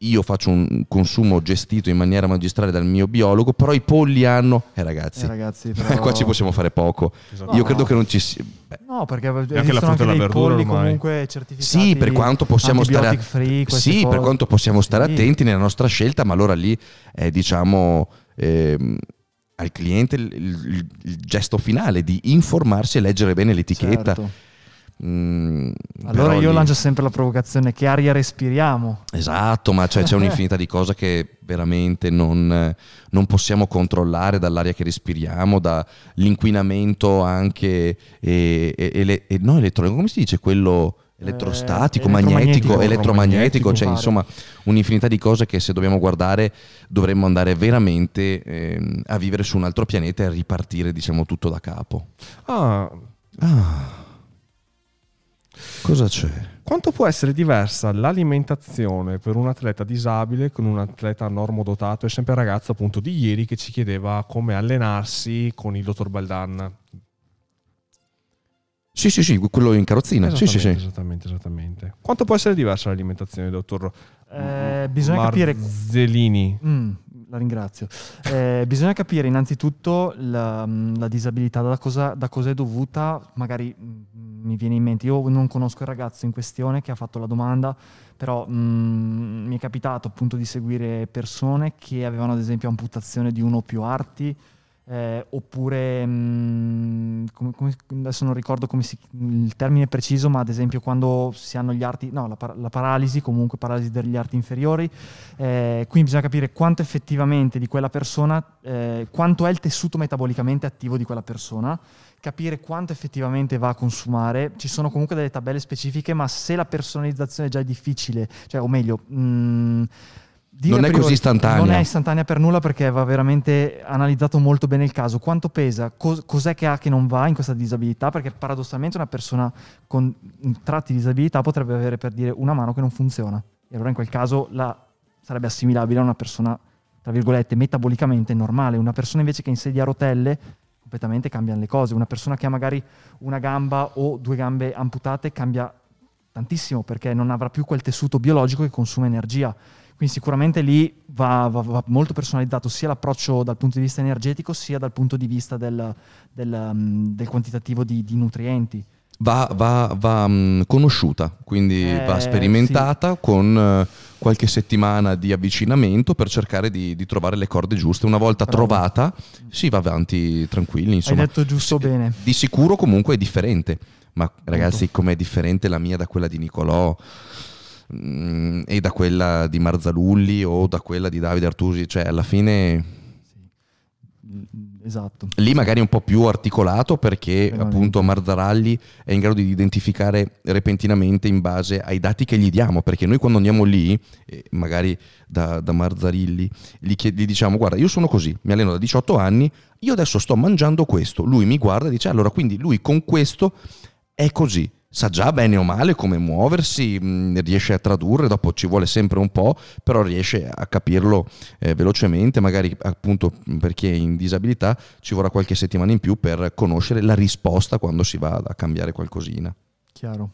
A: io faccio un consumo gestito in maniera magistrale dal mio biologo, però i polli hanno... Eh ragazzi,
C: Eh, ragazzi, però-
A: qua ci possiamo fare poco.
B: Esatto.
A: Io
C: No.
A: credo che non ci sia... beh,
C: No, perché
B: la
C: esistono
B: frutta
C: anche
B: e la verdura
C: polli
B: ormai.
C: comunque certificati
A: Sì, per quanto possiamo stare,
C: antibiotic free,
A: sì, per quanto possiamo stare
C: Sì.
A: attenti nella nostra scelta, ma allora lì è diciamo ehm, al cliente il, il- il gesto finale di informarsi e leggere bene l'etichetta.
C: Certo.
A: Mm,
C: Allora io
A: lì-
C: lancio sempre la provocazione che aria respiriamo.
A: Esatto, ma c'è, c'è un'infinità di cose che veramente non, non possiamo controllare dall'aria che respiriamo, dall'inquinamento anche e, e- ele- e- no, elettronico, come si dice? Quello elettrostatico,
C: Eh,
A: magnetico,
C: elettromagnetico,
A: elettromagnetico, cioè
C: pare.
A: insomma un'infinità di cose che se dobbiamo guardare dovremmo andare veramente ehm, a vivere su un altro pianeta e ripartire diciamo tutto da capo.
B: Ah,
A: Ah, cosa c'è?
B: quanto può essere diversa l'alimentazione per un atleta disabile con un atleta normodotato? È sempre il ragazzo appunto di ieri che ci chiedeva come allenarsi con il dottor Baldan.
A: Sì, sì, sì, quello in carrozzina. Sì, sì,
B: Esattamente,
A: sì.
B: esattamente, esattamente. Quanto può essere diversa l'alimentazione, dottor
C: Eh, bisogna capire
B: Marzelini?
C: Mm, la ringrazio. Eh, bisogna capire innanzitutto la, mm, la disabilità, da cosa, da cosa è dovuta, magari mm, mi viene in mente, io non conosco il ragazzo in questione che ha fatto la domanda, però mm, mi è capitato appunto di seguire persone che avevano ad esempio amputazione di uno o più arti, eh, oppure mm, come- come- adesso non ricordo si, il termine preciso, ma ad esempio quando si hanno gli arti, no, la, par- la paralisi, comunque paralisi degli arti inferiori, eh, quindi bisogna capire quanto effettivamente di quella persona, eh, quanto è il tessuto metabolicamente attivo di quella persona, capire quanto effettivamente va a consumare. Ci sono comunque delle tabelle specifiche, ma se la personalizzazione già è difficile, cioè, o meglio, mh, dire
A: Non è così istantanea.
C: Non è istantanea per nulla perché va veramente analizzato molto bene il caso. Quanto pesa? Cos- cos'è che ha che non va in questa disabilità? Perché paradossalmente una persona con tratti di disabilità potrebbe avere per dire una mano che non funziona. E allora in quel caso la- sarebbe assimilabile a una persona, tra virgolette, metabolicamente normale. Una persona invece che in sedia a rotelle completamente cambiano le cose. Una persona che ha magari una gamba o due gambe amputate cambia tantissimo perché non avrà più quel tessuto biologico che consuma energia. Quindi sicuramente lì va, va- va molto personalizzato sia l'approccio dal punto di vista energetico sia dal punto di vista del, del, um, del quantitativo di, di nutrienti.
A: Va, va- va, mh, conosciuta, quindi
C: Eh,
A: va sperimentata con eh, qualche settimana di avvicinamento per cercare di, di trovare le corde giuste. Una volta
C: Bravo.
A: trovata, si va avanti tranquilli. Insomma,
C: Hai detto giusto
A: Sì,
C: bene.
A: Di sicuro comunque è differente. Ma ragazzi, com'è differente la mia da quella di Nicolò mm, e da quella di Marzalulli o da quella di Davide Artusi? Cioè, alla fine
C: Esatto.
A: Lì magari è un po' più articolato perché
C: Veramente.
A: appunto Marzaralli è in grado di identificare repentinamente in base ai dati che gli diamo, perché noi quando andiamo lì, magari da, da Marzarilli, gli, chied- gli diciamo guarda io sono così, mi alleno da 18 anni, io adesso sto mangiando questo, lui mi guarda e dice allora quindi lui con questo è così. Sa già bene o male come muoversi, mh, riesce a tradurre, dopo ci vuole sempre un po', però riesce a capirlo eh, velocemente, magari appunto per chi è in disabilità ci vorrà qualche settimana in più per conoscere la risposta quando si va a cambiare qualcosina.
C: Chiaro.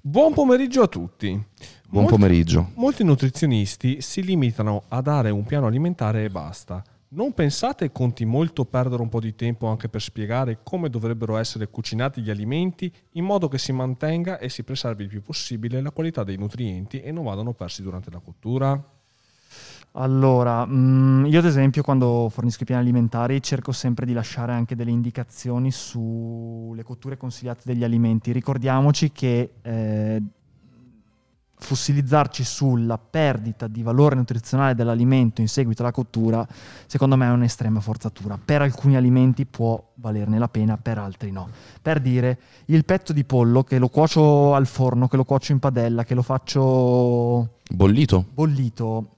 B: Buon pomeriggio a tutti.
A: Buon
B: Molti-
A: pomeriggio.
B: Molti nutrizionisti si limitano a dare un piano alimentare e basta. Non pensate conti molto perdere un po' di tempo anche per spiegare come dovrebbero essere cucinati gli alimenti in modo che si mantenga e si preservi il più possibile la qualità dei nutrienti e non vadano persi durante la cottura?
C: Allora, mm, io ad esempio quando fornisco i piani alimentari cerco sempre di lasciare anche delle indicazioni sulle cotture consigliate degli alimenti. Ricordiamoci che eh, fossilizzarci sulla perdita di valore nutrizionale dell'alimento in seguito alla cottura, secondo me è un'estrema forzatura. Per alcuni alimenti può valerne la pena, per altri no. Per dire, il petto di pollo che lo cuocio al forno, che lo cuocio in padella, che lo faccio
A: Bollito?
C: bollito.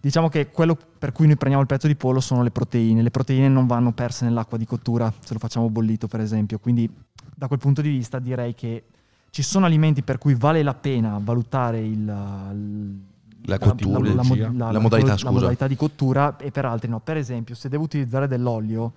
C: Diciamo che quello per cui noi prendiamo il petto di pollo sono le proteine. Le proteine non vanno perse nell'acqua di cottura se lo facciamo bollito, per esempio. Quindi, da quel punto di vista, direi che ci sono alimenti per cui vale la pena valutare il,
A: La cottura,
C: la, mod-
A: La modalità,
C: la modalità di cottura e per altri no. Per esempio, se devo utilizzare dell'olio,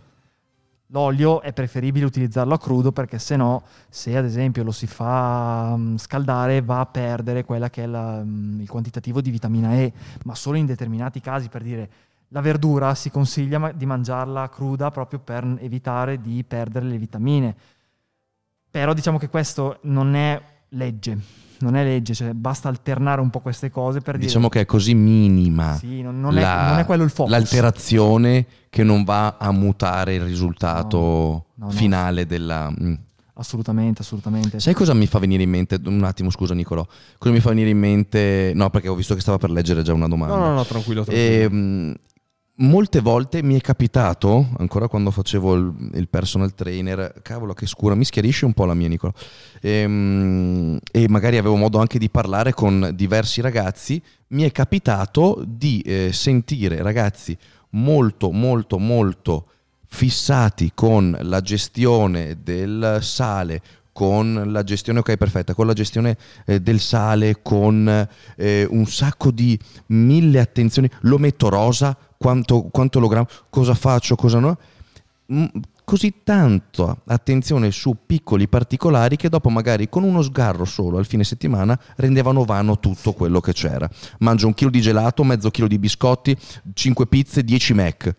C: l'olio è preferibile utilizzarlo a crudo perché se no, se ad esempio lo si fa mm, scaldare, va a perdere quella che è la, mm, il quantitativo di vitamina E, ma solo in determinati casi, per dire la verdura si consiglia di mangiarla cruda proprio per evitare di perdere le vitamine. Però diciamo che questo non è legge, non è legge, cioè basta alternare un po' queste cose per dire...
A: Diciamo che è così minima
C: Sì, non, non è,
A: la-
C: non è quello il focus.
A: l'alterazione che non va a mutare il risultato
C: No, no, no.
A: finale della... mm.
C: Assolutamente, assolutamente.
A: Sai cosa mi fa venire in mente? Un attimo, scusa Nicolò. Cosa mi fa venire in mente? No, perché ho visto che stava per leggere già una domanda.
B: No, no, no, tranquillo, tranquillo.
A: Ehm, molte volte mi è capitato, ancora quando facevo il, il personal trainer, cavolo che scura, mi schiarisce un po' la mia Nicola, Ehm, e magari avevo modo anche di parlare con diversi ragazzi, mi è capitato di eh, sentire ragazzi molto, molto, molto fissati con la gestione del sale, con la gestione, ok perfetta, con la gestione eh, del sale, con eh, un sacco di mille attenzioni, lo metto rosa, quanto, quanto lo grammo, cosa faccio, cosa no, Mm, così tanto attenzione su piccoli particolari che dopo magari con uno sgarro solo al fine settimana rendevano vano tutto quello che c'era. Mangio un chilo di gelato, mezzo chilo di biscotti, 5 pizze, 10 Mac.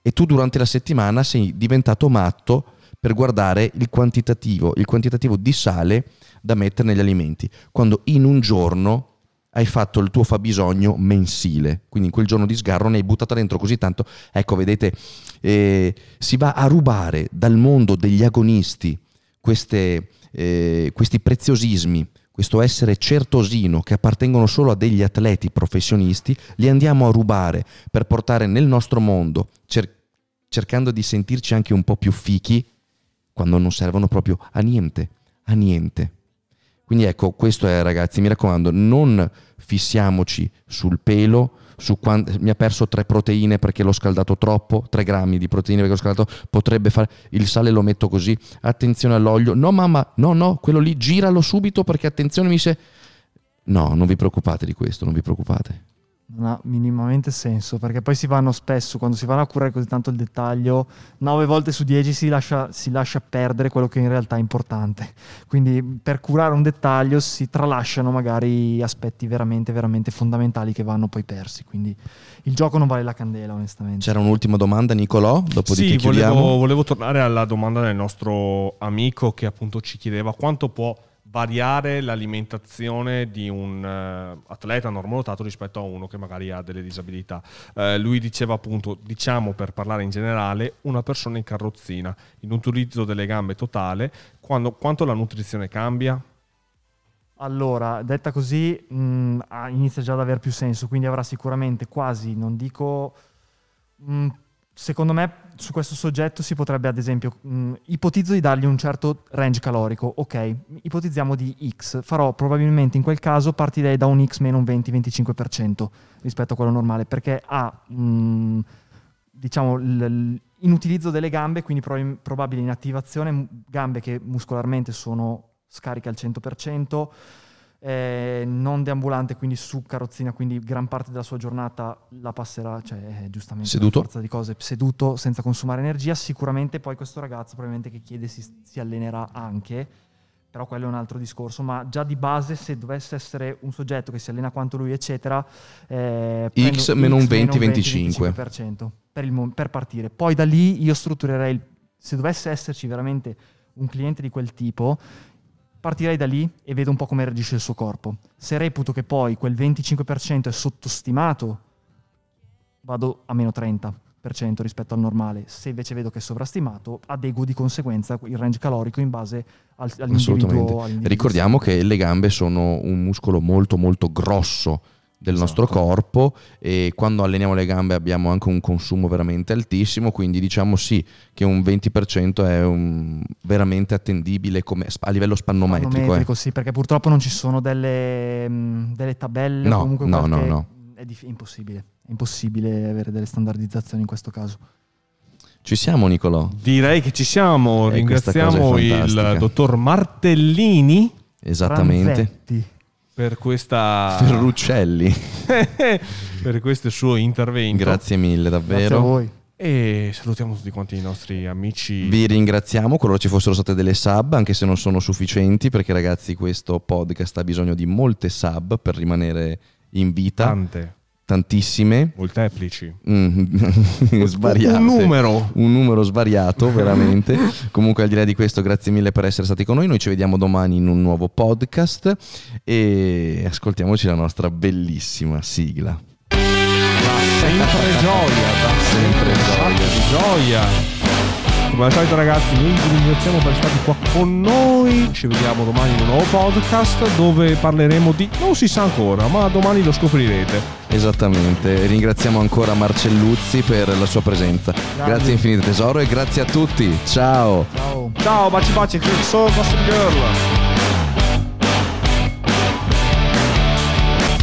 A: E tu durante la settimana sei diventato matto per guardare il quantitativo, il quantitativo di sale da mettere negli alimenti, quando in un giorno hai fatto il tuo fabbisogno mensile, quindi in quel giorno di sgarro ne hai buttata dentro così tanto, ecco vedete, eh, si va a rubare dal mondo degli agonisti queste, eh, questi preziosismi, questo essere certosino che appartengono solo a degli atleti professionisti, li andiamo a rubare per portare nel nostro mondo, cer- cercando di sentirci anche un po' più fichi, quando non servono proprio a niente, a niente. Quindi ecco, questo è ragazzi, mi raccomando, non fissiamoci sul pelo, su quan- mi ha perso tre proteine perché l'ho scaldato troppo, tre grammi di proteine perché l'ho scaldato, potrebbe fare, il sale lo metto così, attenzione all'olio, no mamma, no no, quello lì giralo subito perché attenzione mi se... No, non vi preoccupate di questo, non vi preoccupate.
C: Non ha minimamente senso, perché poi si vanno spesso, quando si vanno a curare così tanto il dettaglio, 9 volte su 10 si lascia, si lascia perdere quello che in realtà è importante. Quindi per curare un dettaglio si tralasciano magari aspetti veramente, veramente fondamentali che vanno poi persi. Quindi il gioco non vale la candela, onestamente.
A: C'era un'ultima domanda Nicolò, dopodiché
B: Sì,
A: chiudiamo.
B: volevo, volevo tornare alla domanda del nostro amico che appunto ci chiedeva quanto può variare l'alimentazione di un eh, atleta normodotato rispetto a uno che magari ha delle disabilità. Eh, lui diceva appunto, diciamo per parlare in generale, una persona in carrozzina, in utilizzo delle gambe totale, quando- quanto la nutrizione cambia?
C: Allora, detta così, mh, ha- inizia già ad avere più senso, quindi avrà sicuramente quasi, non dico... mh, secondo me su questo soggetto si potrebbe ad esempio, mh, ipotizzo di dargli un certo range calorico, ok, ipotizziamo di X, farò probabilmente in quel caso partirei da un X meno un 20-25% rispetto a quello normale, perché ha, mh, diciamo, l- l- in utilizzo delle gambe, quindi prob- probabile in attivazione, m- gambe che muscolarmente sono scarica al 100%, eh, non deambulante, quindi su carrozzina, quindi gran parte della sua giornata la passerà, cioè eh, giustamente
A: Seduto?
C: forza di cose, seduto senza consumare energia. Sicuramente poi questo ragazzo probabilmente che chiede si, si allenerà anche, però quello è un altro discorso, ma già di base se dovesse essere un soggetto che si allena quanto lui, eccetera, eh,
A: X meno un
C: X
A: 20-25.
C: 25% per, il mo- per partire. Poi da lì io strutturerei, il- se dovesse esserci veramente un cliente di quel tipo, partirei da lì e vedo un po' come reagisce il suo corpo. Se reputo che poi quel 25% è sottostimato, vado a meno 30% rispetto al normale. Se invece vedo che è sovrastimato, adeguo di conseguenza il range calorico in base al, all'individuo. All'individuo
A: Ricordiamo che le gambe sono un muscolo molto molto grosso del nostro
B: Esatto.
A: corpo e quando alleniamo le gambe abbiamo anche un consumo veramente altissimo, quindi diciamo sì che un 20% è un- veramente attendibile come, a livello spannometrico. eh.
C: Manometrico, sì, perché purtroppo non ci sono delle, mh, delle tabelle.
A: No,
C: comunque
A: no, no, no.
C: È, dif- è impossibile. È impossibile avere delle standardizzazioni in questo caso.
A: Ci siamo Nicolò?
B: Direi che ci siamo.
A: Eh,
B: Ringraziamo il dottor Martellini
A: Esattamente.
C: Ranzetti.
B: Per questa
A: Ferruccelli.
B: per questo suo intervento.
A: Grazie mille
C: Grazie a
A: davvero.
C: voi.
B: E salutiamo tutti quanti i nostri amici.
A: Vi ringraziamo qualora ci fossero state delle sub, anche se non sono sufficienti, perché ragazzi questo podcast ha bisogno di molte sub per rimanere in vita,
B: tante,
A: tantissime,
B: molteplici.
A: Mm, svariate.
B: Un numero.
A: Un numero svariato, veramente. Comunque, al di là di questo, grazie mille per essere stati con noi. Noi ci vediamo domani in un nuovo podcast e ascoltiamoci la nostra bellissima sigla.
B: Da sempre gioia, da sempre gioia di gioia. Come al solito ragazzi, noi vi ringraziamo per essere stati qua con noi. Ci vediamo domani in un nuovo podcast dove parleremo di... non si sa ancora, ma domani lo scoprirete.
A: Esattamente. Ringraziamo ancora Marcelluzzi per la sua presenza. Grazie infinite tesoro e grazie a tutti. Ciao.
C: Ciao.
B: Ciao, baci baci, sono Gossip Girl.